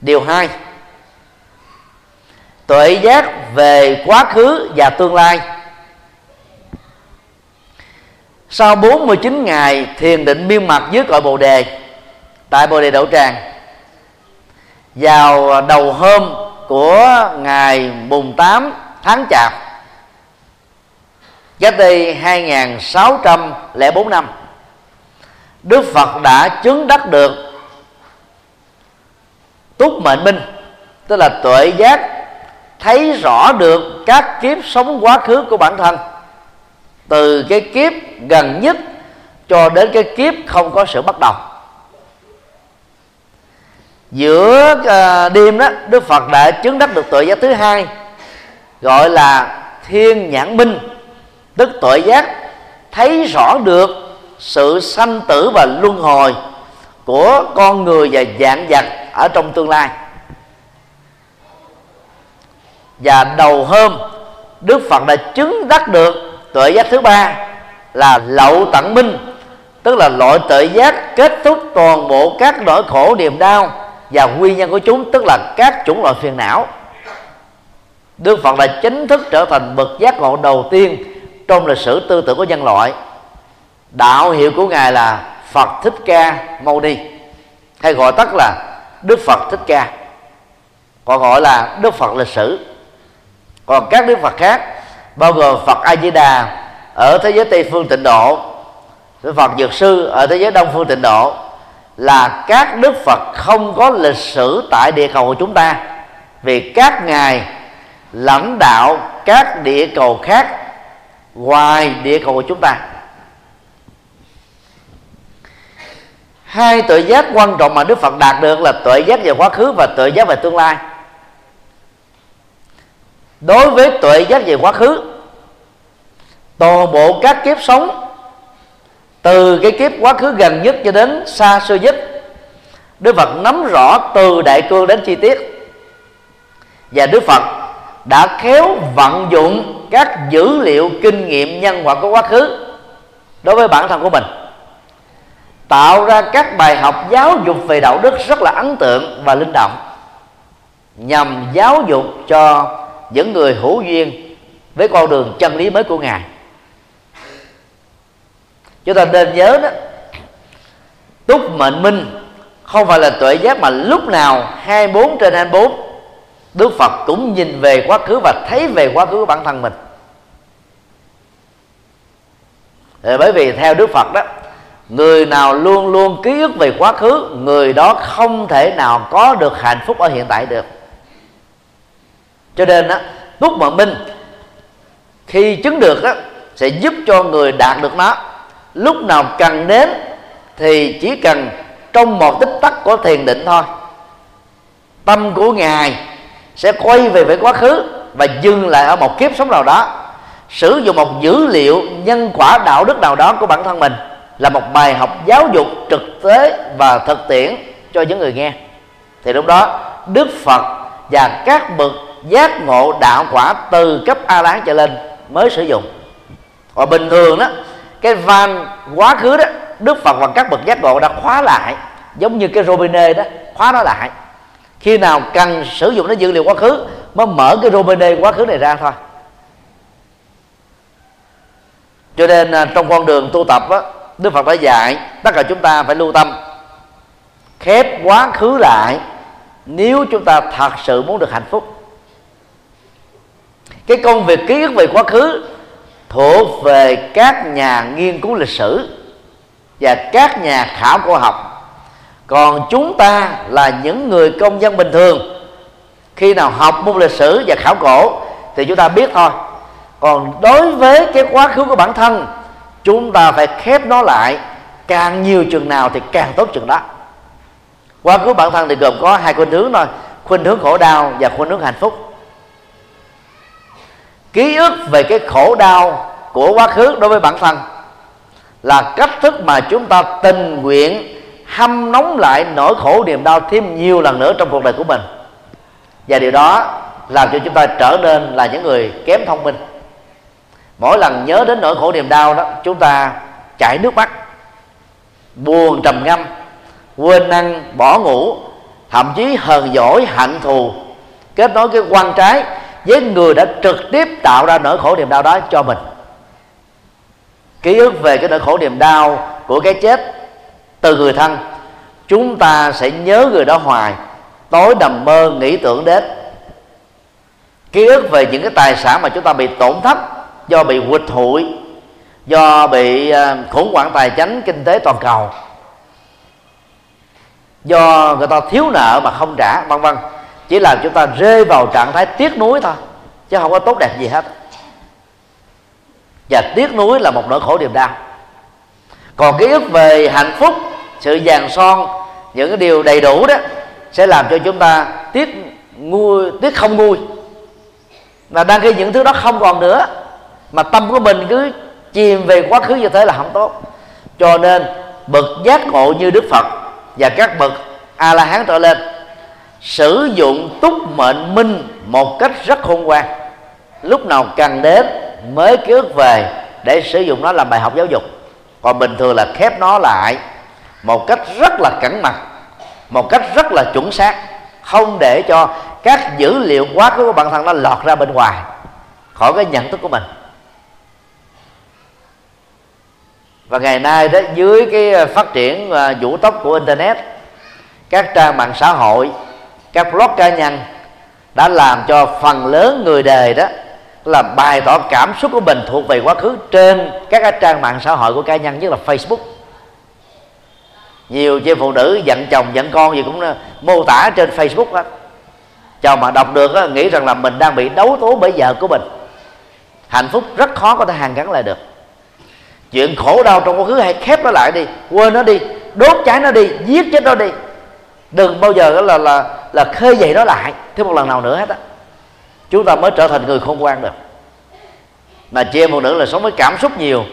S1: Điều hai tuệ giác về quá khứ và tương lai. Sau 49 ngày thiền định miên mặt dưới cội bồ đề tại bồ đề đậu tràng vào đầu hôm của ngày mùng 8 tháng chạp, cách đây 2604 năm, Đức Phật đã chứng đắc được túc mệnh minh tức là tuệ giác, thấy rõ được các kiếp sống quá khứ của bản thân, từ cái kiếp gần nhất cho đến cái kiếp không có sự bắt đầu giữa ờ, đêm đó, đức phật đã chứng đắc được tội giác thứ hai, gọi là thiên nhãn minh tức tội giác thấy rõ được sự sanh tử và luân hồi của con người và dạng vật ở trong tương lai. Và đầu hôm, đức phật đã chứng đắc được tuệ giác thứ ba là lậu tận minh, tức là loại tuệ giác kết thúc toàn bộ các nỗi khổ niềm đau và nguyên nhân của chúng tức là các chủng loại phiền não. Đức Phật đã chính thức trở thành bậc giác ngộ đầu tiên trong lịch sử tư tưởng của nhân loại. Đạo hiệu của ngài là Phật Thích Ca Mâu Ni, hay gọi tắt là Đức Phật Thích Ca, còn gọi là Đức Phật lịch sử. Còn các đức phật khác, bao gồm phật a di đà ở thế giới tây phương tịnh độ, đức phật dược sư ở thế giới đông phương tịnh độ là các đức phật không có lịch sử tại địa cầu của chúng ta. Vì các ngài lãnh đạo các địa cầu khác ngoài địa cầu của chúng ta. Hai tuệ giác quan trọng mà đức phật đạt được là tuệ giác về quá khứ và tuệ giác về tương lai. Đối với tuệ giác về quá khứ, toàn bộ các kiếp sống từ cái kiếp quá khứ gần nhất cho đến xa xưa nhất, Đức Phật nắm rõ từ đại cương đến chi tiết. Và Đức Phật đã khéo vận dụng các dữ liệu kinh nghiệm nhân quả của quá khứ đối với bản thân của mình, tạo ra các bài học giáo dục về đạo đức rất là ấn tượng và linh động, nhằm giáo dục cho những người hữu duyên với con đường chân lý mới của ngài chúng ta nên nhớ đó túc mệnh minh không phải là tuệ giác mà lúc nào 24 trên 24 Đức Phật cũng nhìn về quá khứ và thấy về quá khứ của bản thân mình. Ờ, bởi vì theo Đức Phật đó Người nào luôn luôn ký ức về quá khứ Người đó không thể nào có được hạnh phúc ở hiện tại được. Cho nên đó, túc mạng minh khi chứng được đó sẽ giúp cho người đạt được nó lúc nào cần đến thì chỉ cần trong một tích tắc của thiền định thôi. Tâm của ngài sẽ quay về với quá khứ và dừng lại ở một kiếp sống nào đó. Sử dụng một dữ liệu nhân quả đạo đức nào đó của bản thân mình là một bài học giáo dục trực tế và thực tiễn cho những người nghe. Thì lúc đó, đức phật và các bậc giác ngộ đạo quả từ cấp a lán trở lên mới sử dụng. Còn bình thường đó cái van quá khứ đó, đức phật và các bậc giác ngộ đã khóa lại, giống như cái robinet đó, khóa nó lại. Khi nào cần sử dụng đến dữ liệu quá khứ, mới mở cái robinet quá khứ này ra thôi. Cho nên à, trong con đường tu tập á, đức phật đã dạy, tất cả chúng ta phải lưu tâm. Khép quá khứ lại, nếu chúng ta thật sự muốn được hạnh phúc. Cái công việc, ký ức về quá khứ thuộc về các nhà nghiên cứu lịch sử và các nhà khảo cổ học. Còn chúng ta là những người công dân bình thường. Khi nào học môn lịch sử và khảo cổ thì chúng ta biết thôi. Còn đối với cái quá khứ của bản thân, chúng ta phải khép nó lại. Càng nhiều chừng nào thì càng tốt chừng đó. Quá khứ bản thân thì gồm có hai khuynh hướng thôi. Khuynh hướng khổ đau và khuynh hướng hạnh phúc ký ức về cái khổ đau của quá khứ đối với bản thân là cách thức mà chúng ta tình nguyện hâm nóng lại nỗi khổ niềm đau thêm nhiều lần nữa trong cuộc đời của mình. Và điều đó làm cho chúng ta trở nên là những người kém thông minh. Mỗi lần nhớ đến nỗi khổ niềm đau đó, chúng ta chảy nước mắt, buồn trầm ngâm, quên ăn, bỏ ngủ, thậm chí hờn dỗi, hận thù, kết nối cái quan trái với người đã trực tiếp tạo ra nỗi khổ niềm đau đó cho mình. Ký ức về cái nỗi khổ niềm đau của cái chết từ người thân, chúng ta sẽ nhớ người đó hoài, tối nằm mơ nghĩ tưởng đến. Ký ức về những cái tài sản mà chúng ta bị tổn thất, do bị quỵt hụi, do bị à, khủng hoảng tài chính, kinh tế toàn cầu, do người ta thiếu nợ mà không trả, vân vân chỉ làm chúng ta rơi vào trạng thái tiếc nuối thôi, chứ không có tốt đẹp gì hết. Và tiếc nuối là một nỗi khổ niềm đau. Còn ký ức về hạnh phúc, sự vàng son, những cái điều đầy đủ đó, sẽ làm cho chúng ta tiếc ngu tiếc không nguôi. Mà đang khi những thứ đó không còn nữa, mà tâm của mình cứ chìm về quá khứ như thế là không tốt. Cho nên bậc giác ngộ như đức phật và các bậc a la hán trở lên sử dụng túc mệnh minh một cách rất khôn ngoan. Lúc nào cần đến mới ký ức về để sử dụng nó làm bài học giáo dục. Còn bình thường là khép nó lại một cách rất là cẩn mật, một cách rất là chuẩn xác, không để cho các dữ liệu quá khứ của bản thân nó lọt ra bên ngoài khỏi cái nhận thức của mình. Và ngày nay đó, dưới cái phát triển à, vũ tốc của internet, các trang mạng xã hội các blog cá nhân đã làm cho phần lớn người đời đó là bày tỏ cảm xúc của mình thuộc về quá khứ trên các trang mạng xã hội của cá nhân nhất là Facebook. Nhiều chị phụ nữ giận chồng giận con gì cũng mô tả trên Facebook đó chồng mà đọc được đó, nghĩ rằng là mình đang bị đấu tố bởi vợ của mình. Hạnh phúc rất khó có thể hàn gắn lại được. Chuyện khổ đau trong quá khứ hãy khép nó lại đi quên nó đi đốt cháy nó đi giết chết nó đi. Đừng bao giờ đó là là là khơi dậy nó lại, thêm một lần nào nữa hết á. Chúng ta mới trở thành người khôn ngoan được. Mà chị em phụ nữ là sống với cảm xúc nhiều.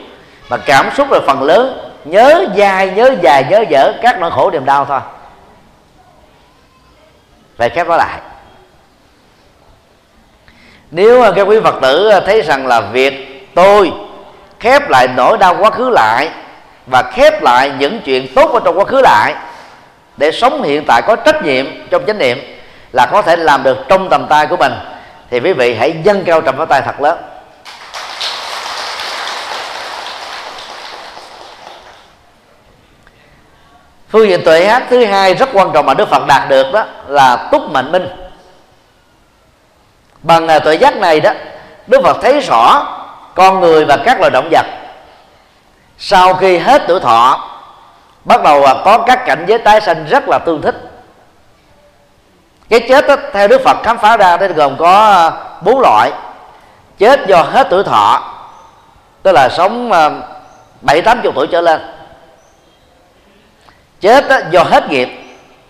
S1: Mà cảm xúc là phần lớn, nhớ dài nhớ dài, nhớ dở, các nỗi khổ niềm đau thôi. Phải khép nó lại. Nếu các quý phật tử thấy rằng là việc tôi khép lại nỗi đau quá khứ lại và khép lại những chuyện tốt ở trong quá khứ lại để sống hiện tại có trách nhiệm trong chánh niệm là có thể làm được trong tầm tay của mình. Thì quý vị hãy dâng cao trầm pháo tay thật lớn. Phương diện tuệ hát thứ hai rất quan trọng mà đức phật đạt được đó là túc mạnh minh. Bằng à, tuệ giác này đó, đức phật thấy rõ con người và các loài động vật sau khi hết tuổi thọ bắt đầu có các cảnh giới tái sanh rất là tương thích. Cái chết đó, theo đức phật khám phá ra đây gồm có à, bốn loại. Chết do hết tuổi thọ tức là sống à, bảy tám chục tuổi trở lên. Chết đó, do hết nghiệp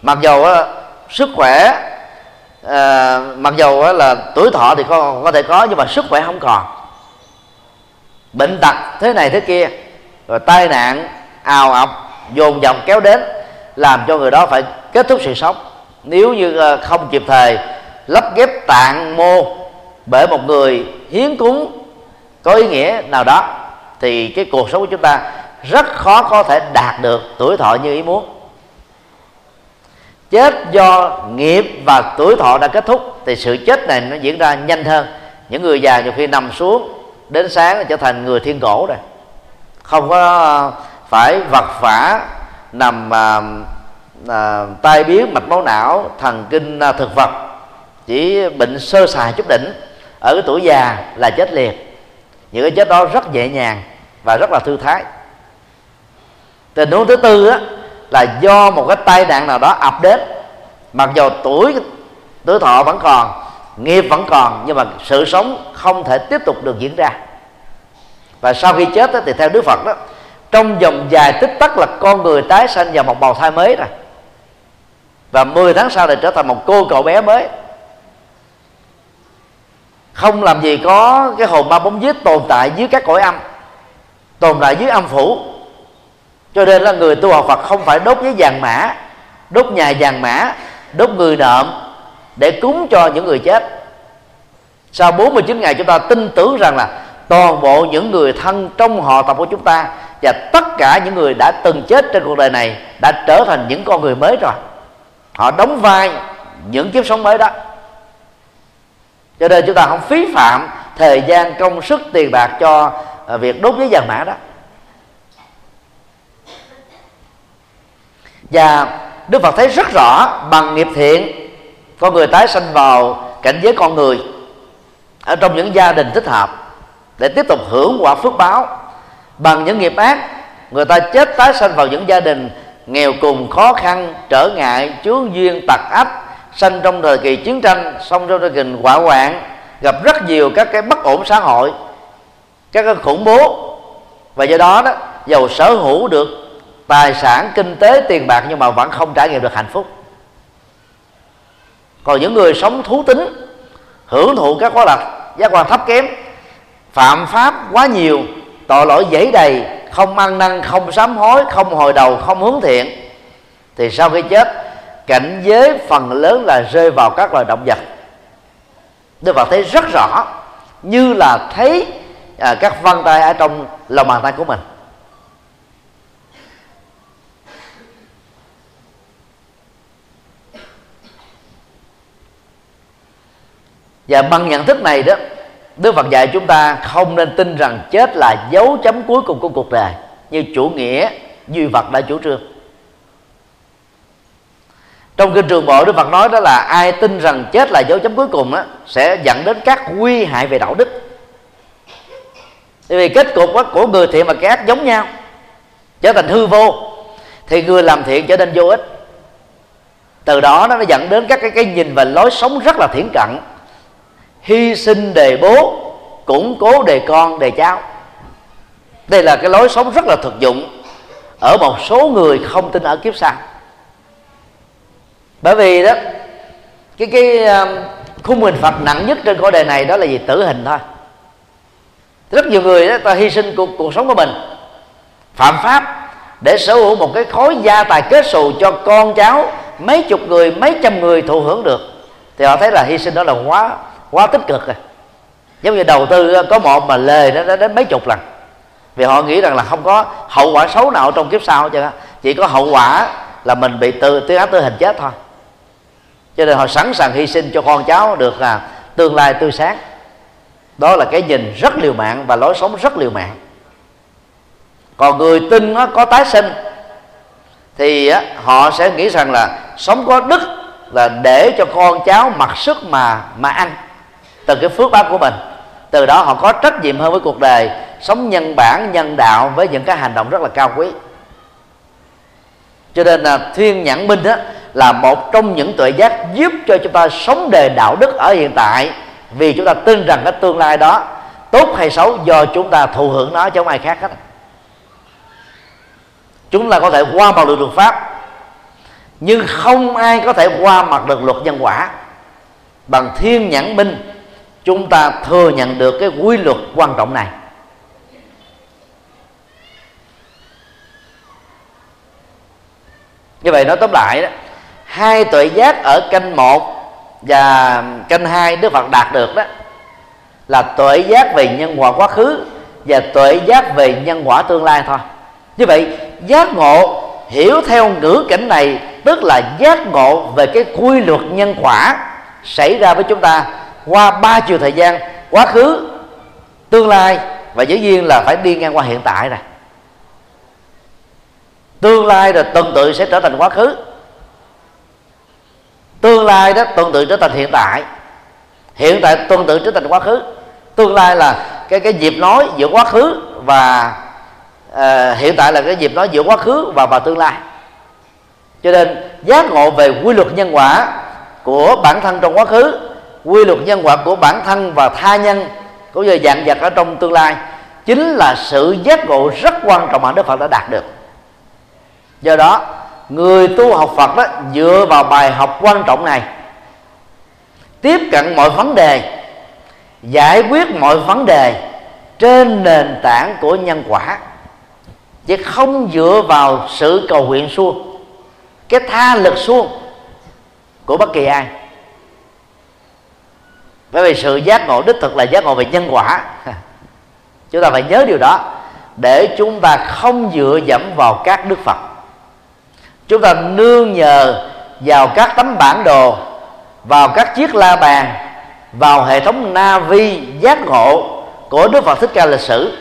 S1: mặc dầu đó, sức khỏe à, mặc dầu đó, là tuổi thọ thì có, có thể có nhưng mà sức khỏe không còn. Bệnh tật thế này thế kia rồi tai nạn ào ọc dồn dòng kéo đến, làm cho người đó phải kết thúc sự sống. Nếu như ờ, không kịp thời lắp ghép tạng mô bởi một người hiến cúng có ý nghĩa nào đó, thì cái cuộc sống của chúng ta rất khó có thể đạt được tuổi thọ như ý muốn. Chết do nghiệp và tuổi thọ đã kết thúc, thì sự chết này nó diễn ra nhanh hơn. Những người già nhiều khi nằm xuống đến sáng trở thành người thiên cổ rồi. Không có phải vật vả nằm à, à, tai biến mạch máu não thần kinh à, thực vật. Chỉ bệnh sơ sài chút đỉnh ở cái tuổi già là chết liệt những cái chết đó rất nhẹ nhàng và rất là thư thái. Tình huống thứ tư á, là do một cái tai nạn nào đó ập đến. Mặc dù tuổi tuổi thọ vẫn còn nghiệp vẫn còn nhưng mà sự sống không thể tiếp tục được diễn ra. Và sau khi chết đó, thì theo đức phật đó trong vòng dài tích tắc là con người tái sanh vào một bào thai mới rồi. Và 10 tháng sau lại trở thành một cô cậu bé mới. Không làm gì có cái hồn ma bóng giết tồn tại dưới các cõi âm, tồn tại dưới âm phủ. Cho nên là người tu học Phật không phải đốt với vàng mã, đốt nhà vàng mã, đốt người nợm để cúng cho những người chết. Sau 49 ngày chúng ta tin tưởng rằng là toàn bộ những người thân trong họ tộc của chúng ta và tất cả những người đã từng chết trên cuộc đời này đã trở thành những con người mới rồi. Họ đóng vai những kiếp sống mới đó. Cho nên chúng ta không phí phạm thời gian, công sức, tiền bạc cho à, việc đốt giấy vàng mã đó. Và Đức Phật thấy rất rõ bằng nghiệp thiện, con người tái sanh vào cảnh giới con người ở trong những gia đình thích hợp để tiếp tục hưởng quả phước báo bằng những nghiệp ác, người ta chết tái sanh vào những gia đình nghèo cùng khó khăn, trở ngại, chướng duyên tặc ách sanh trong thời kỳ chiến tranh xong trong thời kỳ hỏa hoạn, gặp rất nhiều các cái bất ổn xã hội, các cái khủng bố. Và do đó đó giàu sở hữu được tài sản, kinh tế, tiền bạc nhưng mà vẫn không trải nghiệm được hạnh phúc. Còn những người sống thú tính, hưởng thụ các khóa lạc giác quan thấp kém, phạm pháp quá nhiều tội lỗi dễ đầy không ăn năn không sám hối không hồi đầu không hướng thiện. Thì sau khi chết cảnh giới phần lớn là rơi vào các loài động vật. Đức Phật thấy rất rõ như là thấy à, các vân tay ở trong lòng bàn tay của mình. Và bằng nhận thức này đó Đức Phật dạy chúng ta không nên tin rằng chết là dấu chấm cuối cùng của cuộc đời như chủ nghĩa duy vật đã chủ trương. Trong kinh trường bộ Đức Phật nói đó là ai tin rằng chết là dấu chấm cuối cùng á sẽ dẫn đến các nguy hại về đạo đức. Bởi vì kết cục của người thiện và kẻ ác giống nhau trở thành hư vô thì người làm thiện trở nên vô ích. Từ đó nó dẫn đến các cái, cái nhìn và lối sống rất là thiển cận hy sinh đề bố củng cố đề con đề cháu. Đây là cái lối sống rất là thực dụng ở một số người không tin ở kiếp sau. Bởi vì đó cái cái um, khung hình phạt nặng nhất trên cõi đời này đó là gì? Tử hình thôi. Rất nhiều người đó ta hy sinh cuộc, cuộc sống của mình. Phạm pháp để sở hữu một cái khối gia tài kết xù cho con cháu mấy chục người mấy trăm người thụ hưởng được. Thì họ thấy là hy sinh đó là quá quá tích cực rồi. Giống như đầu tư có một mà lề nó đến mấy chục lần. Vì họ nghĩ rằng là không có hậu quả xấu nào trong kiếp sau chứ chỉ có hậu quả là mình bị tư tuyên án tử hình chết thôi. Cho nên họ sẵn sàng hy sinh cho con cháu được là tương lai tươi sáng. Đó là cái nhìn rất liều mạng và lối sống rất liều mạng. Còn người tin nó có tái sinh thì á, họ sẽ nghĩ rằng là sống có đức là để cho con cháu mặc sức mà mà ăn từ cái phước báo của mình. Từ đó họ có trách nhiệm hơn với cuộc đời, sống nhân bản, nhân đạo với những cái hành động rất là cao quý. Cho nên là thiên nhãn minh đó là một trong những tuệ giác giúp cho chúng ta sống đề đạo đức ở hiện tại. Vì chúng ta tin rằng cái tương lai đó tốt hay xấu do chúng ta thụ hưởng nó chứ không ai khác hết. Chúng ta có thể qua mặt được luật pháp, nhưng không ai có thể qua mặt được luật nhân quả. Bằng thiên nhãn minh chúng ta thừa nhận được cái quy luật quan trọng này. Như vậy nói tóm lại đó, hai tuệ giác ở canh một và canh hai đức phật đạt được đó, là tuệ giác về nhân quả quá khứ và tuệ giác về nhân quả tương lai thôi. Như vậy, giác ngộ hiểu theo ngữ cảnh này, tức là giác ngộ về cái quy luật nhân quả xảy ra với chúng ta qua ba chiều thời gian quá khứ tương lai và dĩ nhiên là phải đi ngang qua hiện tại này tương lai rồi tuần tự sẽ trở thành quá khứ. Tương lai đó tuần tự trở thành hiện tại. Hiện tại tuần tự trở thành quá khứ. Tương lai là cái cái dịp nói giữa quá khứ và uh, hiện tại là cái dịp nói giữa quá khứ và và tương lai. Cho nên giác ngộ về quy luật nhân quả của bản thân trong quá khứ quy luật nhân quả của bản thân và tha nhân, cũng như dạng vật ở trong tương lai, chính là sự giác ngộ rất quan trọng mà Đức Phật đã đạt được. Do đó, người tu học Phật đó, dựa vào bài học quan trọng này, tiếp cận mọi vấn đề, giải quyết mọi vấn đề trên nền tảng của nhân quả, chứ không dựa vào sự cầu nguyện suông, cái tha lực suông của bất kỳ ai bởi vì sự giác ngộ, đích thực là giác ngộ về nhân quả. (laughs) Chúng ta phải nhớ điều đó, để chúng ta không dựa dẫm vào các đức phật. Chúng ta nương nhờ vào các tấm bản đồ, vào các chiếc la bàn, vào hệ thống navi giác ngộ của đức phật thích ca lịch sử.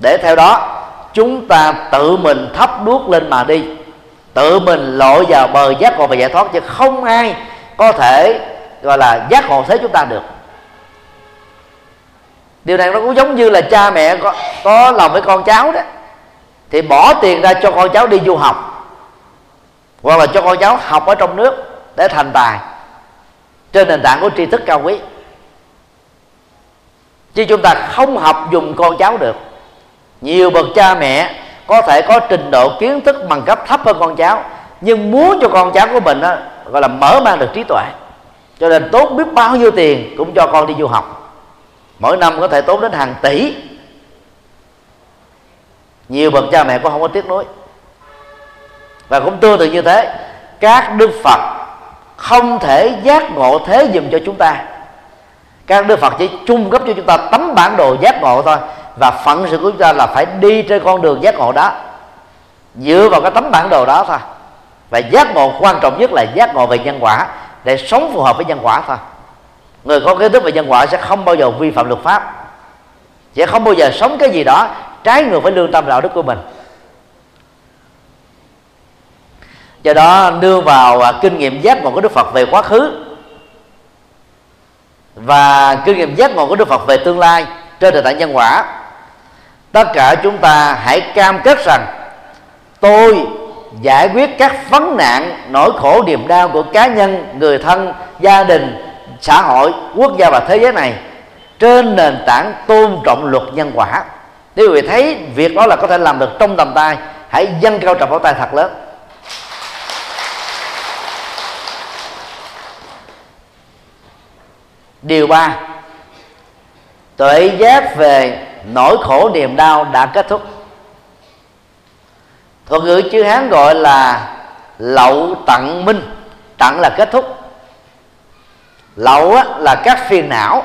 S1: Để theo đó, chúng ta tự mình thắp đuốc lên mà đi. Tự mình lội vào bờ giác ngộ và giải thoát, chứ không ai có thể gọi là giác ngộ thế chúng ta được. Điều này nó cũng giống như là cha mẹ có, có lòng với con cháu đó. Thì bỏ tiền ra cho con cháu đi du học. Hoặc là cho con cháu học ở trong nước để thành tài trên nền tảng của tri thức cao quý. Chứ chúng ta không học dùng con cháu được. Nhiều bậc cha mẹ có thể có trình độ kiến thức bằng cấp thấp hơn con cháu nhưng muốn cho con cháu của mình đó, gọi là mở mang được trí tuệ cho nên tốn biết bao nhiêu tiền cũng cho con đi du học. Mỗi năm có thể tốn đến hàng tỷ. Nhiều bậc cha mẹ cũng không có tiếc nuối. Và cũng tương tự như thế, các đức phật không thể giác ngộ thế dùm cho chúng ta. Các đức phật chỉ chung cấp cho chúng ta tấm bản đồ giác ngộ thôi. Và phận sự của chúng ta là phải đi trên con đường giác ngộ đó. Dựa vào cái tấm bản đồ đó thôi. Và giác ngộ quan trọng nhất là giác ngộ về nhân quả để sống phù hợp với nhân quả thôi. Người có kiến thức về nhân quả sẽ không bao giờ vi phạm luật pháp. Sẽ không bao giờ sống cái gì đó trái ngược với lương tâm đạo đức của mình. Do đó, đưa vào à, kinh nghiệm giác ngộ của đức phật về quá khứ và kinh nghiệm giác ngộ của đức phật về tương lai trên nền tảng nhân quả, tất cả chúng ta hãy cam kết rằng tôi giải quyết các vấn nạn, nỗi khổ, niềm đau của cá nhân, người thân, gia đình, xã hội, quốc gia và thế giới này trên nền tảng tôn trọng luật nhân quả. Nếu quý vị thấy việc đó là có thể làm được trong tầm tay, hãy dâng cao trọng pháo tay thật lớn. Điều ba, tuệ giác về nỗi khổ, niềm đau đã kết thúc thuật ngữ chữ hán gọi là lậu tận minh. Tận là kết thúc. Lậu á, là các phiền não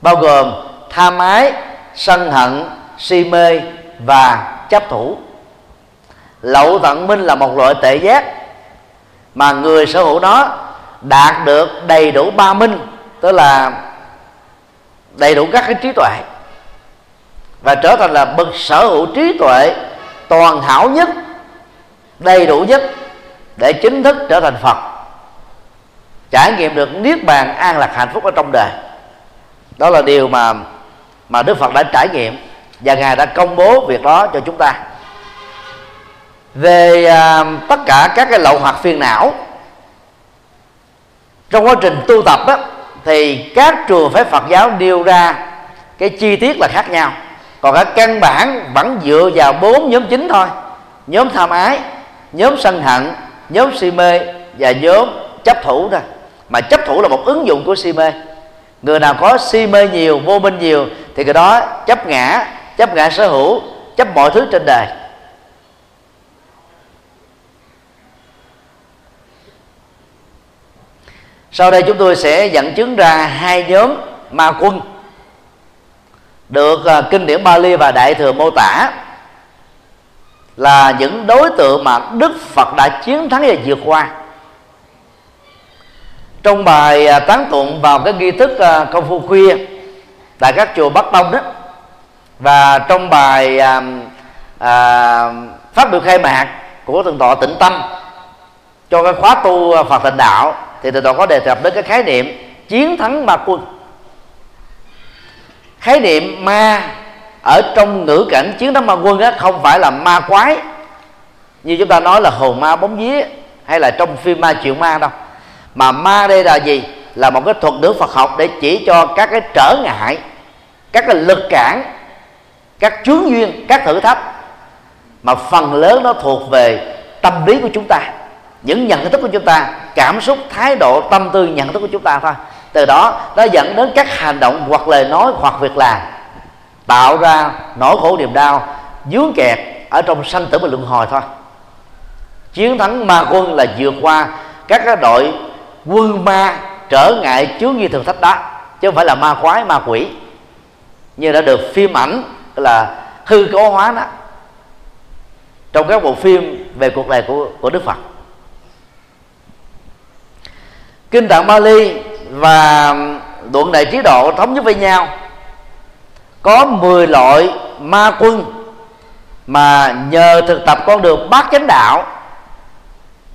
S1: bao gồm tham ái sân hận si mê và chấp thủ. Lậu tận minh là một loại tệ giác mà người sở hữu nó đạt được đầy đủ ba minh tức là đầy đủ các cái trí tuệ và trở thành là bậc sở hữu trí tuệ toàn hảo nhất đầy đủ nhất để chính thức trở thành phật. Trải nghiệm được niết bàn an lạc hạnh phúc ở trong đời. Đó là điều mà mà đức phật đã trải nghiệm và ngài đã công bố việc đó cho chúng ta. Về à, tất cả các cái lậu hoặc phiền não trong quá trình tu tập đó thì các trường phái Phật giáo nêu ra cái chi tiết là khác nhau còn cái căn bản vẫn dựa vào bốn nhóm chính thôi. Nhóm tham ái, nhóm sân hận, nhóm si mê và nhóm chấp thủ thôi mà chấp thủ là một ứng dụng của si mê. Người nào có si mê nhiều, vô minh nhiều, thì cái đó chấp ngã chấp ngã sở hữu, chấp mọi thứ trên đời. Sau đây chúng tôi sẽ dẫn chứng ra hai nhóm ma quân được à, kinh điển Bali và Đại thừa mô tả là những đối tượng mà Đức Phật đã chiến thắng và vượt qua. Trong bài à, tán tụng vào cái nghi thức à, công phu khuya tại các chùa Bắc Tông đó và trong bài à, à, phát biểu khai mạc của thượng tọa tịnh tâm cho cái khóa tu Phật tịnh đạo thì thượng tọa có đề cập đến cái khái niệm chiến thắng ma quân khái niệm ma ở trong ngữ cảnh chiến thắng ma quân á, không phải là ma quái. Như chúng ta nói là hồn ma bóng vía hay là trong phim ma chuyện ma đâu. Mà ma đây là gì? Là một cái thuật ngữ Phật học để chỉ cho các cái trở ngại các cái lực cản các chướng duyên các thử thách mà phần lớn nó thuộc về tâm lý của chúng ta những nhận thức của chúng ta cảm xúc thái độ tâm tư nhận thức của chúng ta thôi từ đó, nó dẫn đến các hành động hoặc lời nói hoặc việc làm, tạo ra nỗi khổ niềm đau, dướng kẹt ở trong sanh tử và luân hồi thôi. Chiến thắng ma quân là vượt qua các đội quân ma trở ngại chướng như thường thách đó, chứ không phải là ma quái, ma quỷ. Như đã được phim ảnh là hư cấu hóa đó, trong các bộ phim về cuộc đời của của Đức Phật. Kinh tạng Bali và đoạn đại trí độ thống nhất với nhau. Có 10 loại ma quân mà nhờ thực tập con đường bát chánh đạo,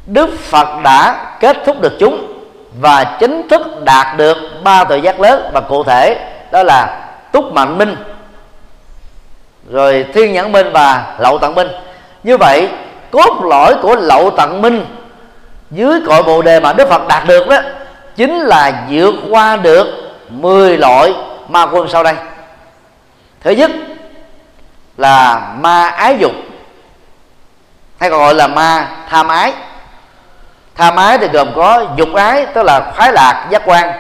S1: Đức Phật đã kết thúc được chúng và chính thức đạt được ba tự giác lớn. Và cụ thể đó là túc mạnh minh, rồi thiên nhãn minh và lậu tận minh. Như vậy, cốt lõi của lậu tận minh dưới cội bồ đề mà đức phật đạt được đó chính là vượt qua được 10 loại ma quân sau đây. Thứ nhất là ma ái dục hay còn gọi là ma tham ái. Tham ái thì gồm có dục ái tức là khoái lạc giác quan.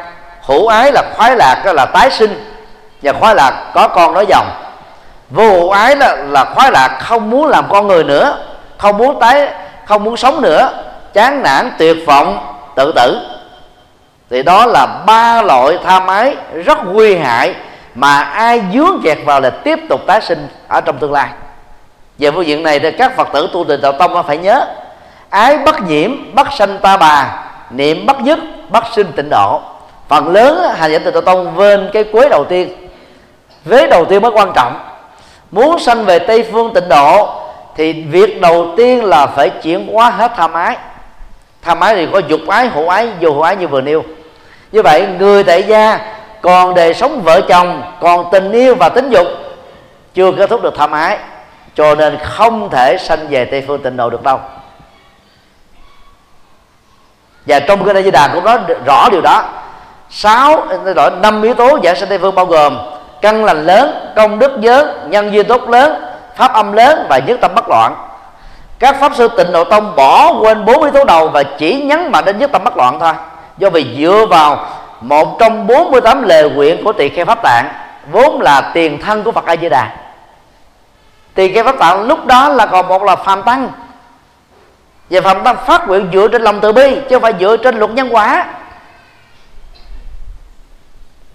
S1: Hữu ái là khoái lạc tức là tái sinh và khoái lạc có con nói dòng. Vô hữu ái là, là khoái lạc không muốn làm con người nữa không muốn tái không muốn sống nữa chán nản tuyệt vọng tự tử thì đó là ba loại tha máy rất nguy hại mà ai dướng kẹt vào là tiếp tục tái sinh ở trong tương lai. Về phương diện này thì các phật tử tu tịnh đạo tông phải nhớ, ái bất nhiễm, bất sanh ta bà, niệm bất dứt bất sinh tịnh độ. Phần lớn hành giả tịnh độ tông vên cái cuối đầu tiên, vế đầu tiên mới quan trọng. Muốn sanh về tây phương tịnh độ thì việc đầu tiên là phải chuyển hóa hết tham ái tham ái thì có dục ái, hữu ái, vô hữu ái như vừa nêu như vậy, người tại gia, còn đời sống vợ chồng, còn tình yêu và tính dục, chưa kết thúc được tham ái cho nên không thể sanh về tây phương tịnh độ được đâu. Và trong cái di đà cũng nói rõ điều đó. Sáu gọi năm yếu tố giải sanh tây phương bao gồm căn lành lớn, công đức lớn, nhân duyên tốt lớn, pháp âm lớn và nhất tâm bất loạn. Các pháp sư tịnh độ tông bỏ quên bốn yếu tố đầu và chỉ nhấn mạnh đến nhất tâm bất loạn thôi do vì dựa vào một trong 48 lời nguyện của tỳ kheo pháp tạng, vốn là tiền thân của phật a di đà tỳ kheo pháp tạng lúc đó là còn một là phàm tăng. Và phàm tăng phát nguyện dựa trên lòng từ bi, chứ không phải dựa trên luật nhân quả.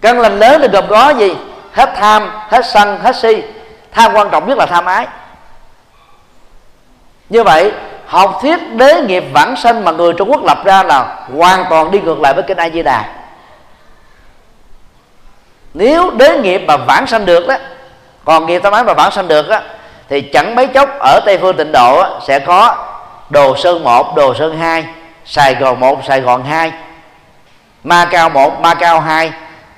S1: Căn lành lớn thì gồm có gì? Hết tham, hết sân, hết si. Tham quan trọng nhất là tham ái. Như vậy học thuyết đế nghiệp vãng sanh mà người trung quốc lập ra là hoàn toàn đi ngược lại với kinh a di đà nếu đế nghiệp mà vãng sanh được đó còn nghiệp tam ái mà vãng sanh được đó, thì chẳng mấy chốc ở tây phương tịnh độ đó, sẽ có đồ sơn một đồ sơn hai sài gòn một sài gòn hai ma cao một ma cao hai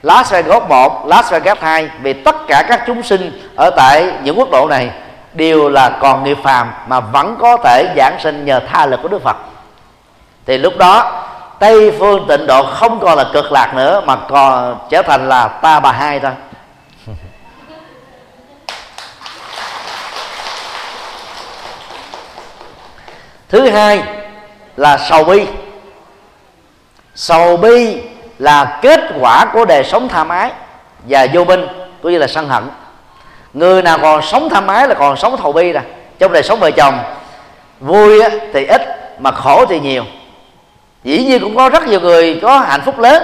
S1: Las Vegas 1, Las Vegas 2 vì tất cả các chúng sinh ở tại những quốc độ này đều là còn nghiệp phàm mà vẫn có thể giảng sinh nhờ tha lực của Đức Phật. Thì lúc đó, Tây phương tịnh độ không còn là cực lạc nữa, mà còn trở thành là ta bà hai thôi. (laughs) Thứ hai là sầu bi. Sầu bi là kết quả của đời sống tham ái và vô minh, cũng như là sân hận người nào còn sống tham ái là còn sống thầu bi nè. Trong đời sống vợ chồng. Vui thì ít, mà khổ thì nhiều. Dĩ nhiên cũng có rất nhiều người có hạnh phúc lớn,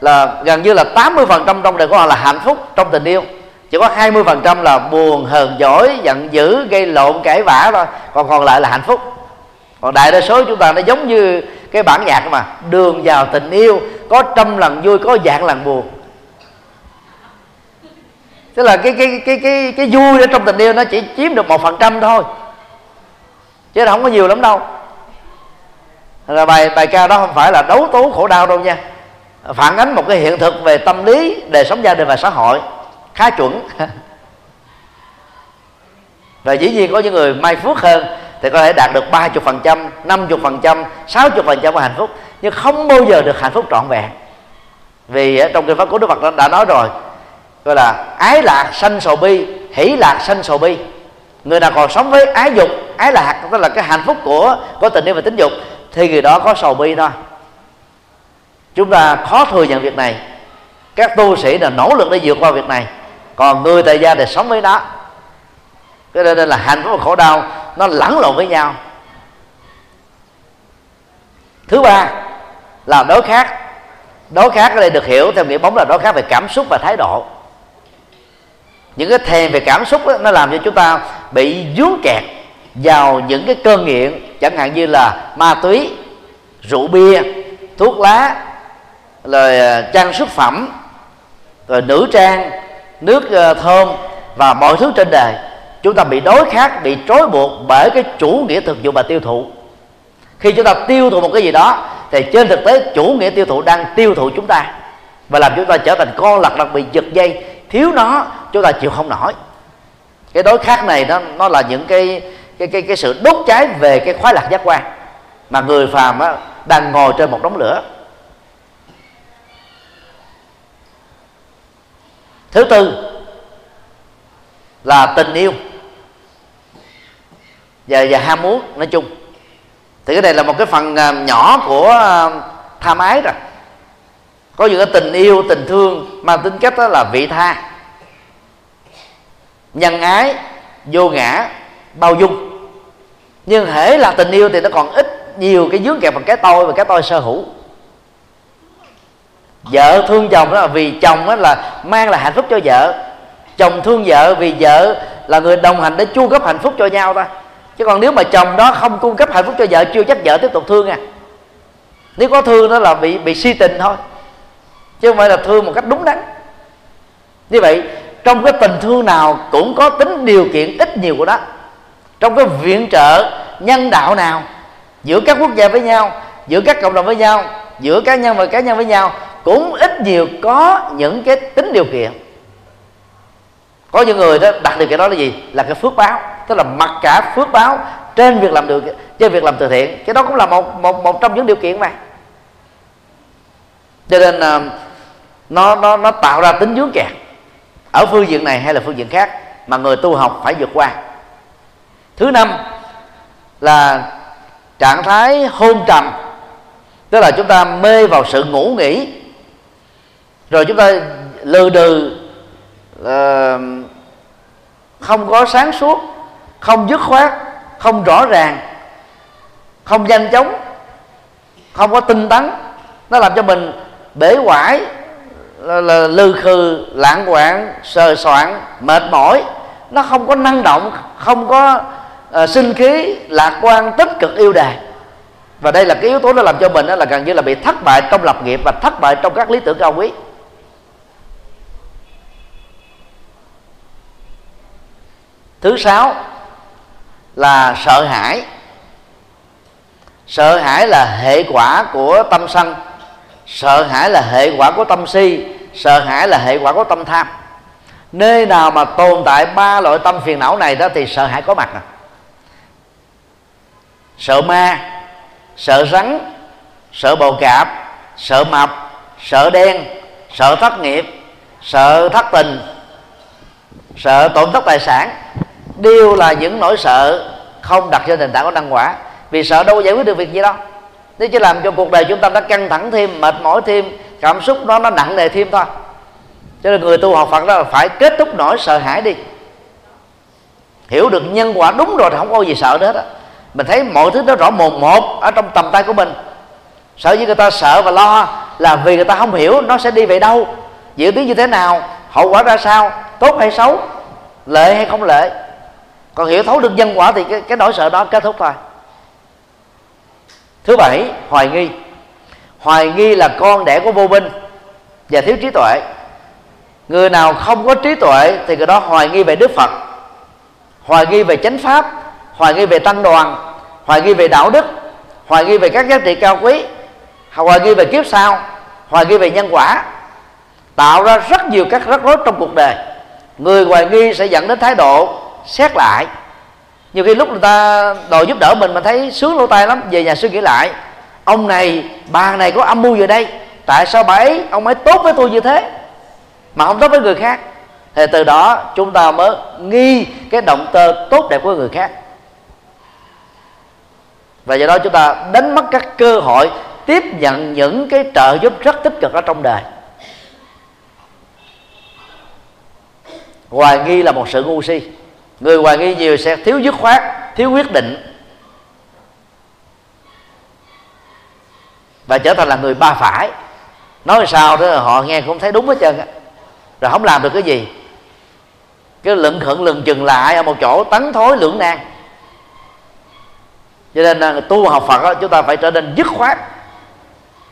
S1: là gần như là 80% trong đời của họ là hạnh phúc trong tình yêu. Chỉ có 20% là buồn, hờn giỏi giận dữ, gây lộn, cãi vã thôi. Còn còn lại là hạnh phúc. Còn đại đa số chúng ta nó giống như cái bản nhạc mà, đường vào tình yêu, có trăm lần vui, có dạng lần buồn tức là cái cái cái cái cái vui ở trong tình yêu nó chỉ chiếm được một phần trăm thôi. Chứ nó không có nhiều lắm đâu. Là bài bài ca đó không phải là đấu tố khổ đau đâu nha. Phản ánh một cái hiện thực về tâm lý, đời sống gia đình và xã hội khá chuẩn. (laughs) Và dĩ nhiên có những người may phước hơn thì có thể đạt được 30 phần trăm 50 phần trăm 60 phần trăm của hạnh phúc. Nhưng không bao giờ được hạnh phúc trọn vẹn. Vì trong kinh pháp của đức phật đã nói rồi gọi là ái lạc sanh sầu bi, hỷ lạc sanh sầu bi. Người nào còn sống với ái dục, ái lạc, tức là cái hạnh phúc của của tình yêu và tính dục, thì người đó có sầu bi thôi. Chúng ta khó thừa nhận việc này. Các tu sĩ là nỗ lực để vượt qua việc này. Còn người tại gia thì sống với nó. Cái nên là hạnh phúc và khổ đau, nó lẫn lộn với nhau. Thứ ba là đối khác. Đối khác ở đây được hiểu theo nghĩa bóng là đối khác về cảm xúc và thái độ những cái thèm về cảm xúc đó, nó làm cho chúng ta bị dướng kẹt vào những cái cơn nghiện chẳng hạn như là ma túy rượu bia thuốc lá rồi ờ, trang sức phẩm rồi nữ trang nước ờ, thơm và mọi thứ trên đời. Chúng ta bị đối khác bị trói buộc bởi cái chủ nghĩa thực dụng và tiêu thụ. Khi chúng ta tiêu thụ một cái gì đó thì trên thực tế chủ nghĩa tiêu thụ đang tiêu thụ chúng ta và làm chúng ta trở thành con lật đặc bị giật dây thiếu nó chúng ta chịu không nổi. Cái đối khác này nó nó là những cái cái cái cái sự đốt cháy về cái khoái lạc giác quan. Mà người phàm á, đang ngồi trên một đống lửa. Thứ tư là tình yêu và và ham muốn nói chung. Thì cái này là một cái phần à, nhỏ của à, tham ái rồi có những cái tình yêu, tình thương mang tính cách đó là vị tha. Nhân ái, vô ngã, bao dung. Nhưng hễ là tình yêu thì nó còn ít nhiều cái dướng kẹp bằng cái tôi và cái tôi sở hữu. Vợ thương chồng đó là vì chồng đó là mang là hạnh phúc cho vợ. Chồng thương vợ vì vợ là người đồng hành để chu cấp hạnh phúc cho nhau ta. Chứ còn nếu mà chồng đó không cung cấp hạnh phúc cho vợ, chưa chắc vợ tiếp tục thương à. Nếu có thương đó là bị bị si tình thôi chứ không phải là thương một cách đúng đắn. Như vậy trong cái tình thương nào cũng có tính điều kiện ít nhiều của đó. Trong cái viện trợ nhân đạo nào giữa các quốc gia với nhau giữa các cộng đồng với nhau giữa cá nhân và cá nhân với nhau cũng ít nhiều có những cái tính điều kiện. Có những người đó đặt điều kiện đó là gì? Là cái phước báo. Tức là mặc cả phước báo trên việc làm được trên việc làm từ thiện. Cái đó cũng là một một một trong những điều kiện mà. Cho nên uh, nó nó nó tạo ra tính dướng kẹt. Ở phương diện này hay là phương diện khác mà người tu học phải vượt qua. Thứ năm là trạng thái hôn trầm. Tức là chúng ta mê vào sự ngủ nghỉ. Rồi chúng ta lừ đừ uh, không có sáng suốt không dứt khoát không rõ ràng không nhanh chóng không có tinh tấn. Nó làm cho mình bể hoại là, là lư khư lãng quạng sờ soạn mệt mỏi. Nó không có năng động không có uh, sinh khí lạc quan tích cực yêu đời và đây là cái yếu tố nó làm cho mình đó là gần như là bị thất bại trong lập nghiệp và thất bại trong các lý tưởng cao quý. Thứ sáu là sợ hãi. Sợ hãi là hệ quả của tâm sân sợ hãi là hệ quả của tâm si, sợ hãi là hệ quả của tâm tham. Nơi nào mà tồn tại ba loại tâm phiền não này đó thì sợ hãi có mặt à sợ ma, sợ rắn, sợ bầu cạp, sợ mập, sợ đen, sợ thất nghiệp, sợ thất tình, sợ tổn thất tài sản, đều là những nỗi sợ không đặt trên nền tảng của năng quả. Vì sợ đâu giải quyết được việc gì đâu nếu chỉ làm cho cuộc đời chúng ta nó căng thẳng thêm mệt mỏi thêm cảm xúc nó nó nặng nề thêm thôi. Cho nên người tu học phật đó là phải kết thúc nỗi sợ hãi đi. Hiểu được nhân quả đúng rồi thì không có gì sợ nữa hết á. Mình thấy mọi thứ nó rõ mồn một ở trong tầm tay của mình. Sợ với người ta sợ và lo là vì người ta không hiểu nó sẽ đi về đâu diễn biến như thế nào hậu quả ra sao tốt hay xấu lệ hay không lệ. Còn hiểu thấu được nhân quả thì cái, cái nỗi sợ đó kết thúc thôi thứ bảy, hoài nghi. Hoài nghi là con đẻ của vô minh và thiếu trí tuệ. Người nào không có trí tuệ thì người đó hoài nghi về đức phật, hoài nghi về chánh pháp, hoài nghi về tăng đoàn, hoài nghi về đạo đức, hoài nghi về các giá trị cao quý, hoài nghi về kiếp sau, hoài nghi về nhân quả. Tạo ra rất nhiều các rắc rối trong cuộc đời. Người hoài nghi sẽ dẫn đến thái độ xét lại nhiều khi lúc người ta đòi giúp đỡ mình mà thấy sướng lỗ tai lắm, về nhà suy nghĩ lại. Ông này, bà này có âm mưu về đây? Tại sao bà ấy, ông ấy tốt với tôi như thế? Mà không tốt với người khác. Thì từ đó chúng ta mới nghi cái động cơ tốt đẹp của người khác. Và do đó chúng ta đánh mất các cơ hội tiếp nhận những cái trợ giúp rất tích cực ở trong đời. Hoài nghi là một sự ngu si người hoài nghi nhiều sẽ thiếu dứt khoát thiếu quyết định. Và trở thành là người ba phải. Nói sao đó họ nghe không thấy đúng hết trơn á. Rồi không làm được cái gì. Cái lựng khẩn lừng chừng lại ở một chỗ tấn thối lưỡng nan. Cho nên là tu học phật đó, chúng ta phải trở nên dứt khoát.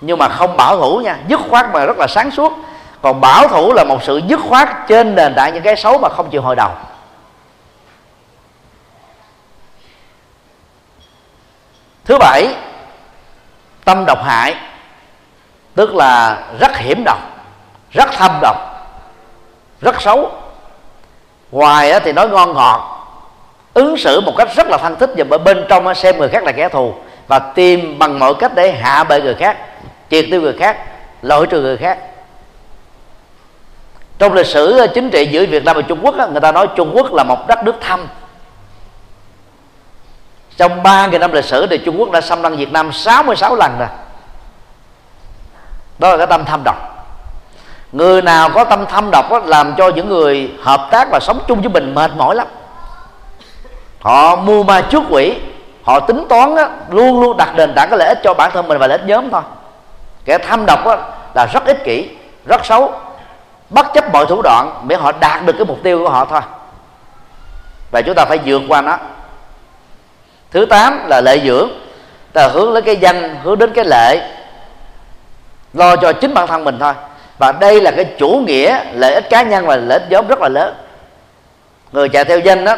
S1: Nhưng mà không bảo thủ nha dứt khoát mà rất là sáng suốt. Còn bảo thủ là một sự dứt khoát trên nền tảng những cái xấu mà không chịu hồi đầu. Thứ bảy, tâm độc hại, tức là rất hiểm độc, rất thâm độc, rất xấu. Ngoài thì nói ngon ngọt, ứng xử một cách rất là thân thích và bên trong xem người khác là kẻ thù và tìm bằng mọi cách để hạ bệ người khác, triệt tiêu người khác, loại trừ người khác. Trong lịch sử chính trị giữa Việt Nam và Trung Quốc người ta nói Trung Quốc là một đất nước thâm trong 3.000 năm lịch sử thì Trung Quốc đã xâm lăng Việt Nam 66 lần rồi. Đó là cái tâm tham độc. Người nào có tâm thâm độc đó, làm cho những người hợp tác và sống chung với mình mệt mỏi lắm. Họ mua ma trước quỷ họ tính toán đó, luôn luôn đặt nền tảng cái lợi ích cho bản thân mình và lợi ích nhóm thôi. Kẻ tham độc đó, là rất ích kỷ rất xấu bất chấp mọi thủ đoạn để họ đạt được cái mục tiêu của họ thôi. Và chúng ta phải vượt qua nó thứ tám là lợi dưỡng. Ta hướng đến cái danh, hướng đến cái lệ lo cho chính bản thân mình thôi. Và đây là cái chủ nghĩa lợi ích cá nhân và lợi ích nhóm rất là lớn. Người chạy theo danh đó,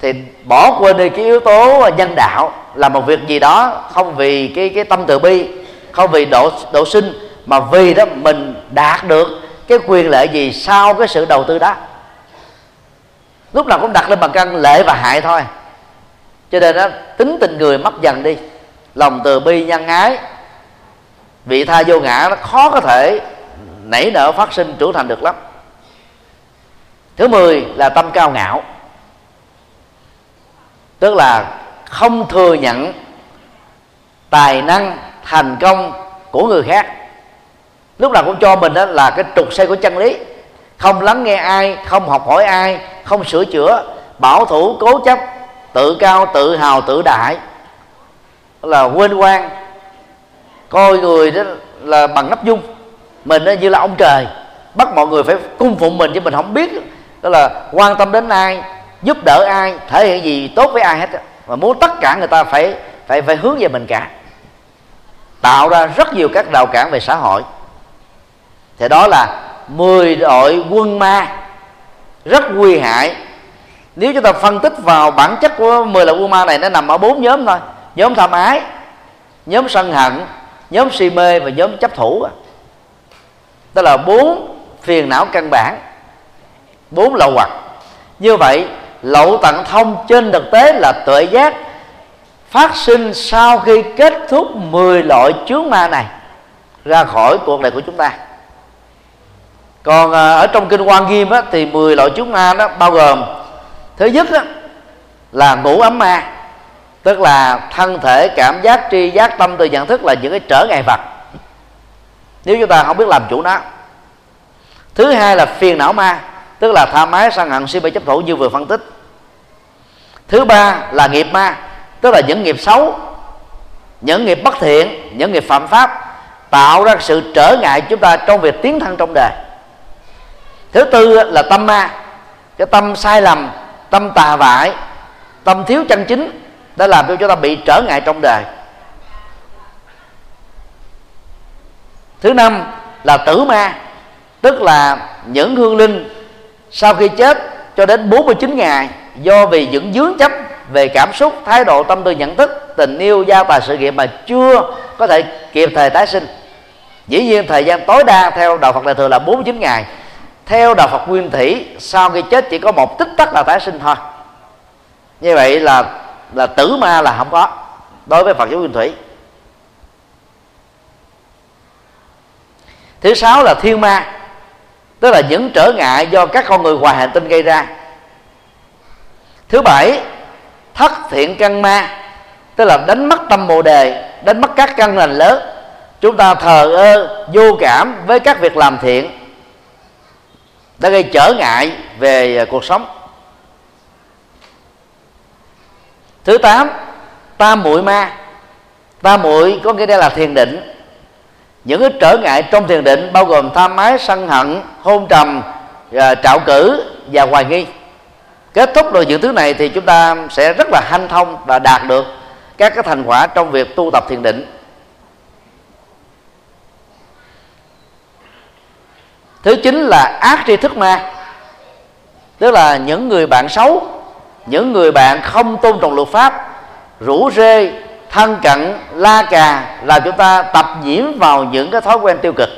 S1: thì bỏ quên đi cái yếu tố nhân đạo là một việc gì đó, không vì cái cái tâm từ bi, không vì độ độ sinh, mà vì đó mình đạt được cái quyền lợi gì sau cái sự đầu tư đó. Lúc nào cũng đặt lên bằng cân lệ và hại thôi cho nên đó tính tình người mất dần đi, lòng từ bi nhân ái, vị tha vô ngã nó khó có thể nảy nở phát sinh trưởng thành được lắm. Thứ mười là tâm cao ngạo, tức là không thừa nhận tài năng, thành công của người khác. Lúc nào cũng cho mình đó là cái trục xe của chân lý, không lắng nghe ai, không học hỏi ai, không sửa chữa, bảo thủ, cố chấp tự cao, tự hào, tự đại. Là quên quan coi người đó là bằng nắp dung mình như là ông trời. Bắt mọi người phải cung phụng mình chứ mình không biết. Đó là quan tâm đến ai, giúp đỡ ai, thể hiện gì tốt với ai hết mà muốn tất cả người ta phải phải phải hướng về mình cả. Tạo ra rất nhiều các rào cản về xã hội. Thì đó là 10 đội quân ma. Rất nguy hại nếu chúng ta phân tích vào bản chất của 10 loại u ma này nó nằm ở bốn nhóm thôi. Nhóm tham ái nhóm sân hận nhóm si mê và nhóm chấp thủ. Đó là bốn phiền não căn bản bốn lậu hoặc. Như vậy lậu tận thông trên thực tế là tuệ giác phát sinh sau khi kết thúc 10 loại chướng ma này ra khỏi cuộc đời của chúng ta. Còn à, ở trong kinh quan nghiêm á, thì 10 loại chướng ma đó bao gồm thứ nhất đó, là ngủ ấm ma tức là thân thể cảm giác tri giác tâm từ nhận thức là những cái trở ngại vật. Nếu chúng ta không biết làm chủ nó. Thứ hai là phiền não ma tức là tha mái sân hận si mê chấp thủ như vừa phân tích. Thứ ba là nghiệp ma tức là những nghiệp xấu những nghiệp bất thiện những nghiệp phạm pháp tạo ra sự trở ngại chúng ta trong việc tiến thân trong đời. Thứ tư là tâm ma cái tâm sai lầm tâm tà vại tâm thiếu chân chính đã làm cho chúng ta bị trở ngại trong đời. Thứ năm là tử ma, tức là những hương linh sau khi chết cho đến 49 ngày do vì những dướng chấp về cảm xúc, thái độ, tâm tư, nhận thức, tình yêu gia tài sự nghiệp mà chưa có thể kịp thời tái sinh. Dĩ nhiên thời gian tối đa theo đạo Phật đại thừa là 49 ngày theo đạo Phật nguyên thủy, sau khi chết chỉ có một tích tắc là tái sinh thôi. Như vậy là là tử ma là không có, đối với Phật giáo nguyên thủy. Thứ sáu là thiên ma, tức là những trở ngại do các con người ngoài hành tinh gây ra. Thứ bảy, thất thiện căn ma, tức là đánh mất tâm bồ đề, đánh mất các căn lành lớn. Chúng ta thờ ơ, vô cảm với các việc làm thiện đã gây trở ngại về à, cuộc sống. Thứ tám tam muội ma. Tam muội có nghĩa đây là thiền định. Những cái trở ngại trong thiền định bao gồm tham ái sân hận, hôn trầm à, trạo cử và hoài nghi. Kết thúc được những thứ này thì chúng ta sẽ rất là hanh thông và đạt được các cái thành quả trong việc tu tập thiền định. Thứ chín là ác tri thức ma. Tức là những người bạn xấu, những người bạn không tôn trọng luật pháp, rủ rê, thân cận, la cà, làm chúng ta tập nhiễm vào những cái thói quen tiêu cực.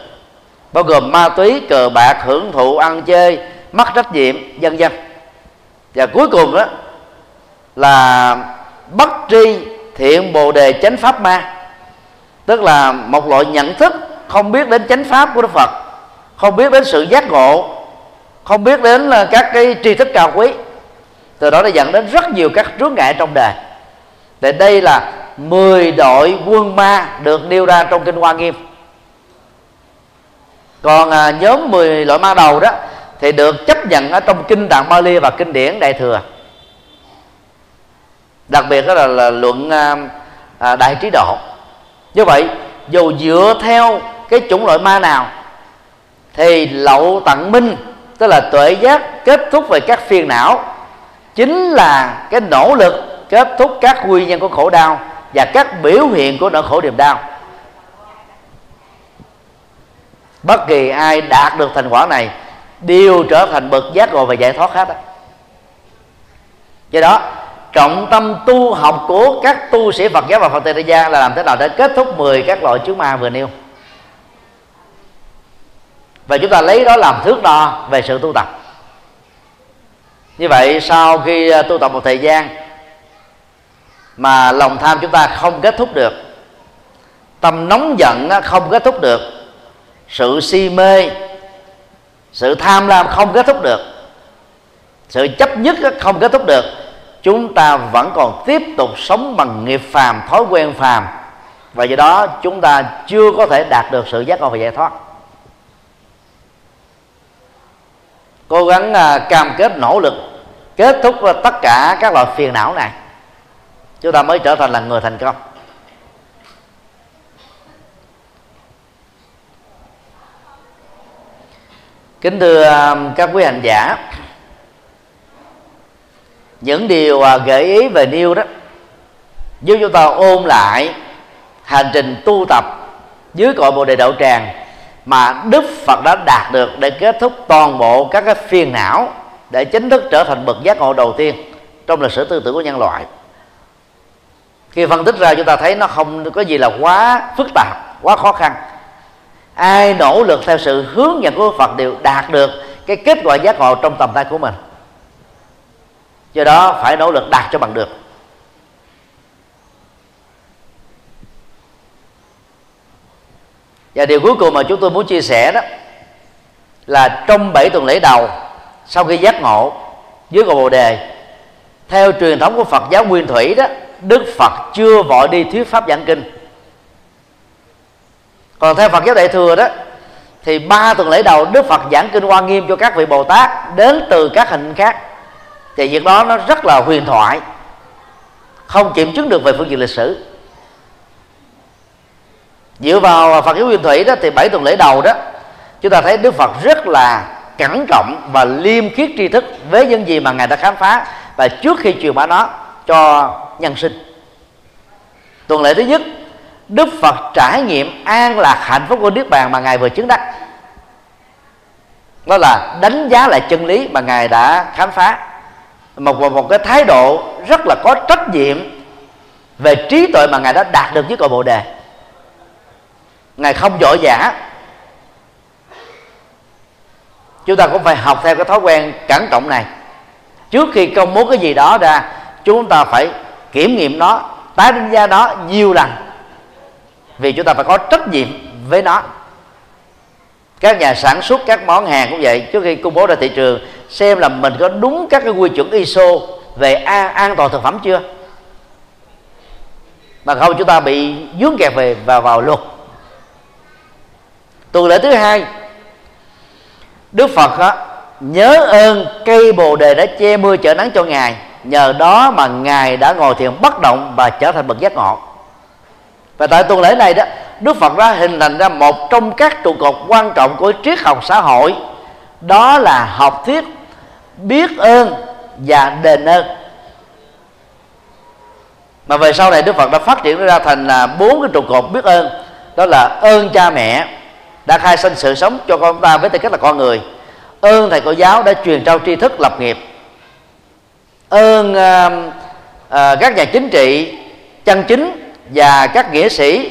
S1: Bao gồm ma túy, cờ bạc, hưởng thụ, ăn chơi, mất trách nhiệm, vân vân. Và cuối cùng đó là bất tri thiện bồ đề chánh pháp ma. Tức là một loại nhận thức không biết đến chánh pháp của đức phật không biết đến sự giác ngộ không biết đến các cái tri thức cao quý. Từ đó đã dẫn đến rất nhiều các rướng ngại trong đời. Để đây là 10 đội quân ma được nêu ra trong kinh hoa nghiêm. Còn à, nhóm 10 loại ma đầu đó thì được chấp nhận ở trong kinh tạng Bali và kinh điển đại thừa. Đặc biệt đó là, là luận à, à, đại trí độ. Như vậy dù dựa theo cái chủng loại ma nào thì lậu tận minh, tức là tuệ giác kết thúc về các phiền não, chính là cái nỗ lực kết thúc các nguyên nhân của khổ đau và các biểu hiện của nỗi khổ niềm đau bất kỳ ai đạt được thành quả này, đều trở thành bậc giác ngộ và giải thoát hết đó. do đó, trọng tâm tu học của các tu sĩ Phật giáo và Phật tử gia là làm thế nào để kết thúc 10 các loại chướng ma vừa nêu và chúng ta lấy đó làm thước đo về sự tu tập. Như vậy, sau khi à, tu tập một thời gian mà lòng tham chúng ta không kết thúc được, tâm nóng giận không kết thúc được, sự si mê, sự tham lam không kết thúc được, sự chấp nhất không kết thúc được, chúng ta vẫn còn tiếp tục sống bằng nghiệp phàm, thói quen phàm. Và do đó, chúng ta chưa có thể đạt được sự giác ngộ và giải thoát. Cố gắng à, cam kết, nỗ lực, kết thúc tất cả các loại phiền não này. Chúng ta mới trở thành là người thành công. Kính thưa à, các quý hành giả, những điều à, gợi ý về nêu đó giúp chúng ta ôn lại hành trình tu tập dưới cội bồ đề đậu tràng mà đức phật đã đạt được để kết thúc toàn bộ các cái phiền não để chính thức trở thành bậc giác ngộ đầu tiên trong lịch sử tư tưởng của nhân loại. Khi phân tích ra chúng ta thấy nó không có gì là quá phức tạp, quá khó khăn. Ai nỗ lực theo sự hướng dẫn của Phật đều đạt được cái kết quả giác ngộ trong tầm tay của mình. Do đó phải nỗ lực đạt cho bằng được. Và điều cuối cùng mà chúng tôi muốn chia sẻ đó là trong bảy tuần lễ đầu, sau khi giác ngộ dưới cầu bồ đề, theo truyền thống của Phật giáo Nguyên Thủy đó, Đức Phật chưa vội đi thuyết pháp giảng kinh. Còn theo Phật giáo Đại thừa đó, thì ba tuần lễ đầu Đức Phật giảng kinh Hoa Nghiêm cho các vị Bồ Tát đến từ các hình khác. Thì việc đó nó rất là huyền thoại, không kiểm chứng được về phương diện lịch sử dựa vào Phật giáo Nguyên Thủy đó, thì bảy tuần lễ đầu đó, chúng ta thấy Đức Phật rất là cẩn trọng và liêm khiết tri thức với những gì mà ngài đã khám phá và trước khi truyền bá nó cho nhân sinh. Tuần lễ thứ nhất, đức phật trải nghiệm an lạc hạnh phúc của niết bàn mà ngài vừa chứng đắc. Đó là đánh giá lại chân lý mà ngài đã khám phá. Một một cái thái độ rất là có trách nhiệm về trí tuệ mà ngài đã đạt được với cội bồ đề ngài không vội vã chúng ta cũng phải học theo cái thói quen cẩn trọng này. Trước khi công bố cái gì đó ra chúng ta phải kiểm nghiệm nó tái đánh giá nó nhiều lần. Vì chúng ta phải có trách nhiệm với nó. Các nhà sản xuất các món hàng cũng vậy. Trước khi công bố ra thị trường xem là mình có đúng các cái quy chuẩn ISO về an, an toàn thực phẩm chưa? Mà không chúng ta bị dướng kẹt về và vào luật tuần lễ thứ hai đức phật đó, nhớ ơn cây bồ đề đã che mưa chở nắng cho ngài. Nhờ đó mà ngài đã ngồi thiền bất động và trở thành bậc giác ngộ. Và tại tuần lễ này đó đức phật đã hình thành ra một trong các trụ cột quan trọng của triết học xã hội. Đó là học thuyết biết ơn và đền ơn. Mà về sau này đức phật đã phát triển ra thành là bốn cái trụ cột biết ơn. Đó là ơn cha mẹ đã khai sinh sự sống cho con ta với tư cách là con người. Ơn thầy cô giáo đã truyền trao tri thức lập nghiệp. Ơn uh, uh, các nhà chính trị chân chính và các nghĩa sĩ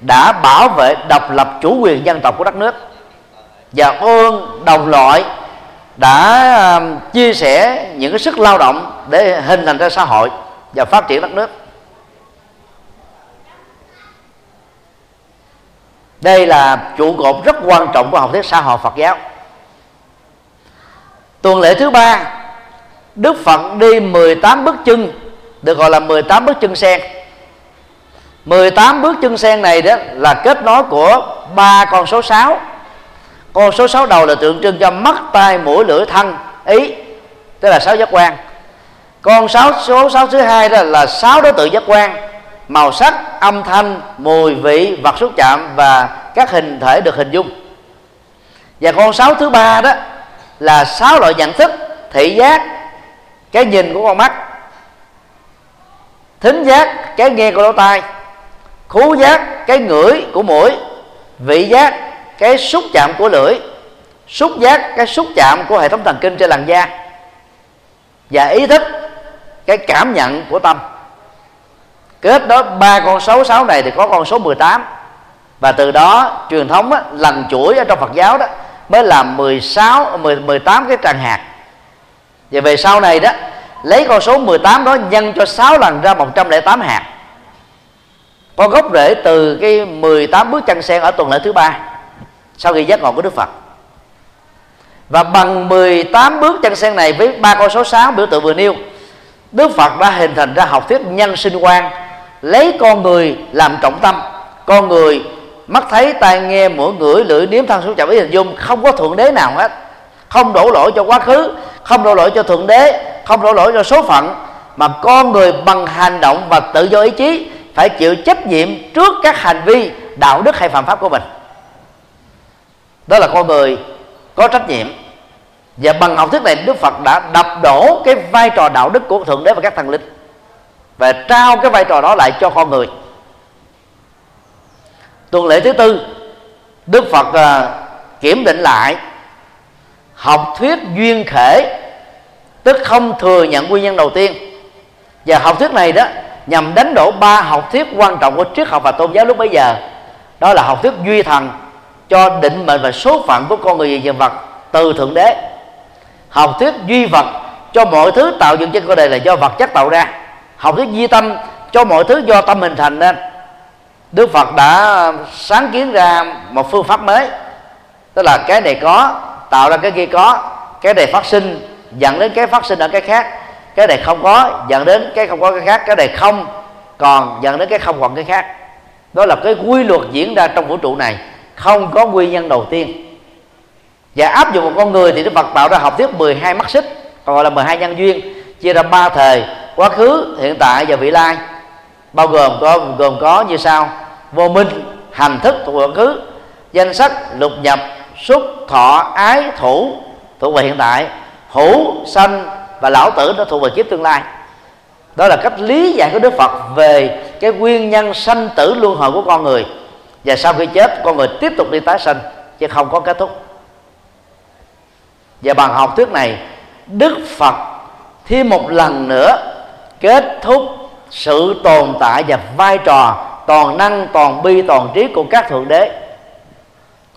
S1: đã bảo vệ độc lập chủ quyền dân tộc của đất nước. Và ơn đồng loại đã uh, chia sẻ những cái sức lao động để hình thành ra xã hội và phát triển đất nước. Đây là trụ cột rất quan trọng của học thuyết xã hội Phật giáo. Tuần lễ thứ ba, Đức Phật đi 18 bước chân, được gọi là 18 bước chân sen. 18 bước chân sen này đó là kết nối của ba con số 6 con số 6 đầu là tượng trưng cho mắt, tai, mũi, lưỡi, thân, ý, tức là sáu giác quan. Con sáu, số sáu thứ hai đó là sáu đối tượng giác quan màu sắc, âm thanh, mùi vị, vật xúc chạm và các hình thể được hình dung. Và con sáu thứ ba đó là sáu loại nhận thức, thị giác, cái nhìn của con mắt, thính giác, cái nghe của lỗ tai, khú giác, cái ngửi của mũi, vị giác, cái xúc chạm của lưỡi, xúc giác, cái xúc chạm của hệ thống thần kinh trên làn da, và ý thức, cái cảm nhận của tâm kết đó ba con số sáu này thì có con số 18 và từ đó truyền thống á, lần chuỗi ở trong Phật giáo đó mới làm 16 10, 18 cái tràng hạt. Và về sau này đó lấy con số 18 đó nhân cho 6 lần ra 108 hạt. Có gốc rễ từ cái 18 bước chân sen ở tuần lễ thứ ba sau khi giác ngộ của Đức Phật. Và bằng 18 bước chân sen này với ba con số 6 biểu tượng vừa nêu Đức Phật đã hình thành ra học thuyết nhân sinh quan lấy con người làm trọng tâm. Con người, mắt thấy tai nghe, mũi ngửi, lưỡi nếm, thân xúc chạm ý hình dung, không có thượng đế nào hết. Không đổ lỗi cho quá khứ, không đổ lỗi cho thượng đế, không đổ lỗi cho số phận, mà con người bằng hành động và tự do ý chí phải chịu trách nhiệm trước các hành vi, đạo đức hay phạm pháp của mình. Đó là con người có trách nhiệm. Và bằng học thuyết này, đức phật đã đập đổ cái vai trò đạo đức của thượng đế và các thần linh và trao cái vai trò đó lại cho con người. Tuần lễ thứ tư đức phật uh, kiểm định lại học thuyết duyên khể tức không thừa nhận nguyên nhân đầu tiên. Và học thuyết này đó nhằm đánh đổ ba học thuyết quan trọng của triết học và tôn giáo lúc bấy giờ. Đó là học thuyết duy thần cho định mệnh và số phận của con người và vật từ thượng đế. Học thuyết duy vật cho mọi thứ tạo dựng trên cuộc đời là do vật chất tạo ra học thuyết duy tâm, cho mọi thứ do tâm hình thành nên. Đức Phật đã sáng kiến ra một phương pháp mới. Tức là cái này có, tạo ra cái kia có, cái này phát sinh, dẫn đến cái phát sinh ở cái khác. Cái này không có, dẫn đến cái không có cái khác. Cái này không, còn dẫn đến cái không còn cái khác. Đó là cái quy luật diễn ra trong vũ trụ này. Không có nguyên nhân đầu tiên. Và áp dụng một con người thì Đức Phật tạo ra học thuyết 12 mắt xích, còn gọi là 12 nhân duyên, chia ra ba thời quá khứ, hiện tại và vị lai. Bao gồm có gồm có như sau. Vô minh, hành thức thuộc quá khứ, danh sách, lục nhập, xúc, thọ, ái, thủ thuộc về hiện tại. Hữu, sanh và lão tử nó thuộc về kiếp tương lai. Đó là cách lý giải của đức phật về cái nguyên nhân sanh tử luân hồi của con người. Và sau khi chết, con người tiếp tục đi tái sinh chứ không có kết thúc. Và bằng học thuyết này, đức phật thêm một lần nữa kết thúc sự tồn tại và vai trò, toàn năng, toàn bi, toàn trí của các thượng đế,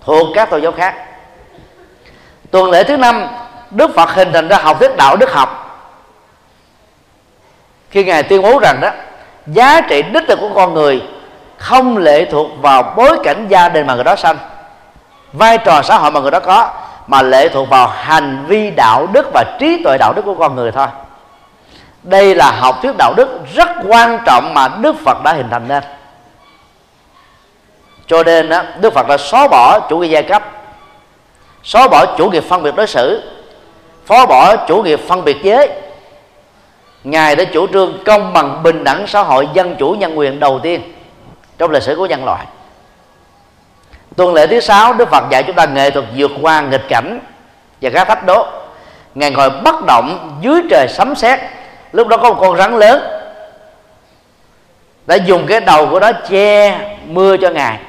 S1: thuộc các tôn giáo khác. Tuần lễ thứ năm, đức phật hình thành ra học thuyết đạo đức học. Khi ngài tuyên bố rằng đó, giá trị đích thực của con người không lệ thuộc vào bối cảnh gia đình mà người đó sanh, vai trò xã hội mà người đó có, mà lệ thuộc vào hành vi đạo đức và trí tuệ đạo đức của con người thôi đây là học thuyết đạo đức rất quan trọng mà đức phật đã hình thành nên. Cho nên đó, đức phật đã xóa bỏ chủ nghĩa giai cấp xóa bỏ chủ nghĩa phân biệt đối xử phó bỏ chủ nghĩa phân biệt giới. Ngài đã chủ trương công bằng bình đẳng xã hội dân chủ nhân quyền đầu tiên trong lịch sử của nhân loại. Tuần lễ thứ sáu đức phật dạy chúng ta nghệ thuật vượt qua nghịch cảnh và các thách đố. Ngài ngồi bất động dưới trời sấm sét lúc đó có một con rắn lớn đã dùng cái đầu của nó che mưa cho ngài.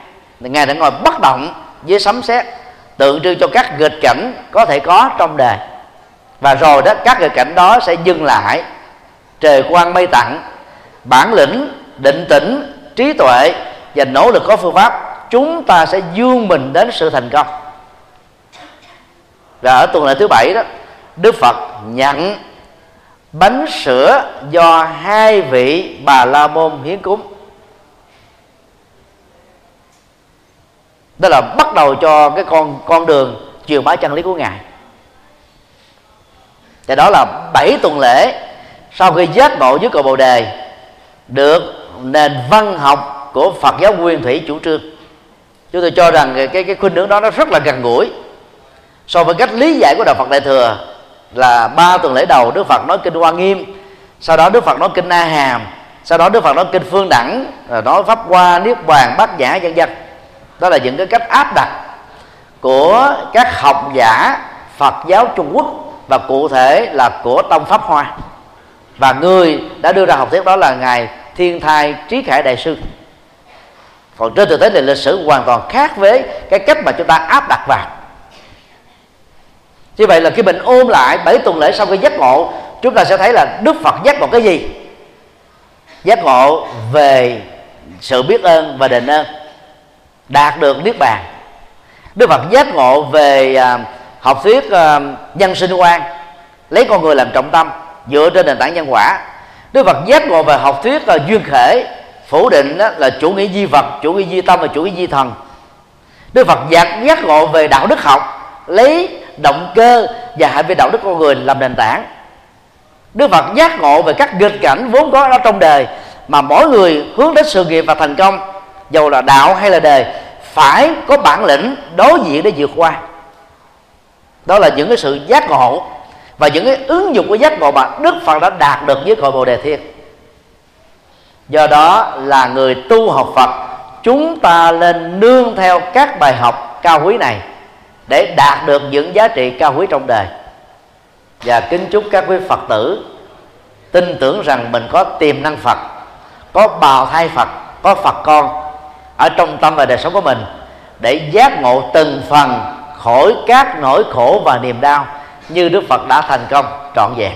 S1: Ngài đã ngồi bất động với sấm sét, tượng trưng cho các nghịch cảnh có thể có trong đời. Và rồi đó, các nghịch cảnh đó sẽ dừng lại. Trời quang mây tặng bản lĩnh, định tĩnh, trí tuệ và nỗ lực có phương pháp, chúng ta sẽ dương mình đến sự thành công. Và ở tuần lễ thứ bảy đó, đức phật nhận bánh sữa do hai vị bà la môn hiến cúng. Đó là bắt đầu cho cái con con đường truyền bá chân lý của ngài. Và đó là bảy tuần lễ sau khi giác ngộ dưới cội bồ đề, được nền văn học của Phật giáo nguyên thủy chủ trương. Chúng tôi cho rằng cái cái khuynh hướng đó nó rất là gần gũi so với cách lý giải của đạo Phật đại thừa là ba tuần lễ đầu Đức Phật nói kinh Hoa Nghiêm, sau đó Đức Phật nói kinh A Hàm, sau đó Đức Phật nói kinh Phương Đẳng, rồi nói pháp Hoa, Niết Bàn, Bát Nhã, vân vân. Đó là những cái cách áp đặt của các học giả Phật giáo Trung Quốc và cụ thể là của tông pháp Hoa. Và người đã đưa ra học thuyết đó là ngài Thiên Thai Trí Khải Đại sư. Còn trên thực tế thì lịch sử hoàn toàn khác với cái cách mà chúng ta áp đặt vào như vậy là khi mình ôm lại bảy tuần lễ sau khi giác ngộ, chúng ta sẽ thấy là đức phật giác ngộ cái gì? Giác ngộ về sự biết ơn và đền ơn, đạt được niết bàn. Đức phật giác ngộ về à, học thuyết à, nhân sinh quan lấy con người làm trọng tâm, dựa trên nền tảng nhân quả. Đức phật giác ngộ về học thuyết là duyên khể, phủ định đó là chủ nghĩa di vật, chủ nghĩa di tâm và chủ nghĩa di thần. Đức phật giác giác ngộ về đạo đức học, lấy động cơ và hạnh vi đạo đức con người làm nền tảng. Đức phật giác ngộ về các nghịch cảnh vốn có ở trong đời mà mỗi người hướng đến sự nghiệp và thành công dầu là đạo hay là đời, phải có bản lĩnh đối diện để vượt qua. Đó là những cái sự giác ngộ và những cái ứng dụng của giác ngộ mà đức phật đã đạt được với cội bồ đề thiên. Do đó là người tu học phật, chúng ta nên nương theo các bài học cao quý này để đạt được những giá trị cao quý trong đời. Và kính chúc các quý phật tử tin tưởng rằng mình có tiềm năng phật, có bào thai phật, có phật con ở trong tâm và đời sống của mình để giác ngộ từng phần khỏi các nỗi khổ và niềm đau như đức phật đã thành công trọn vẹn.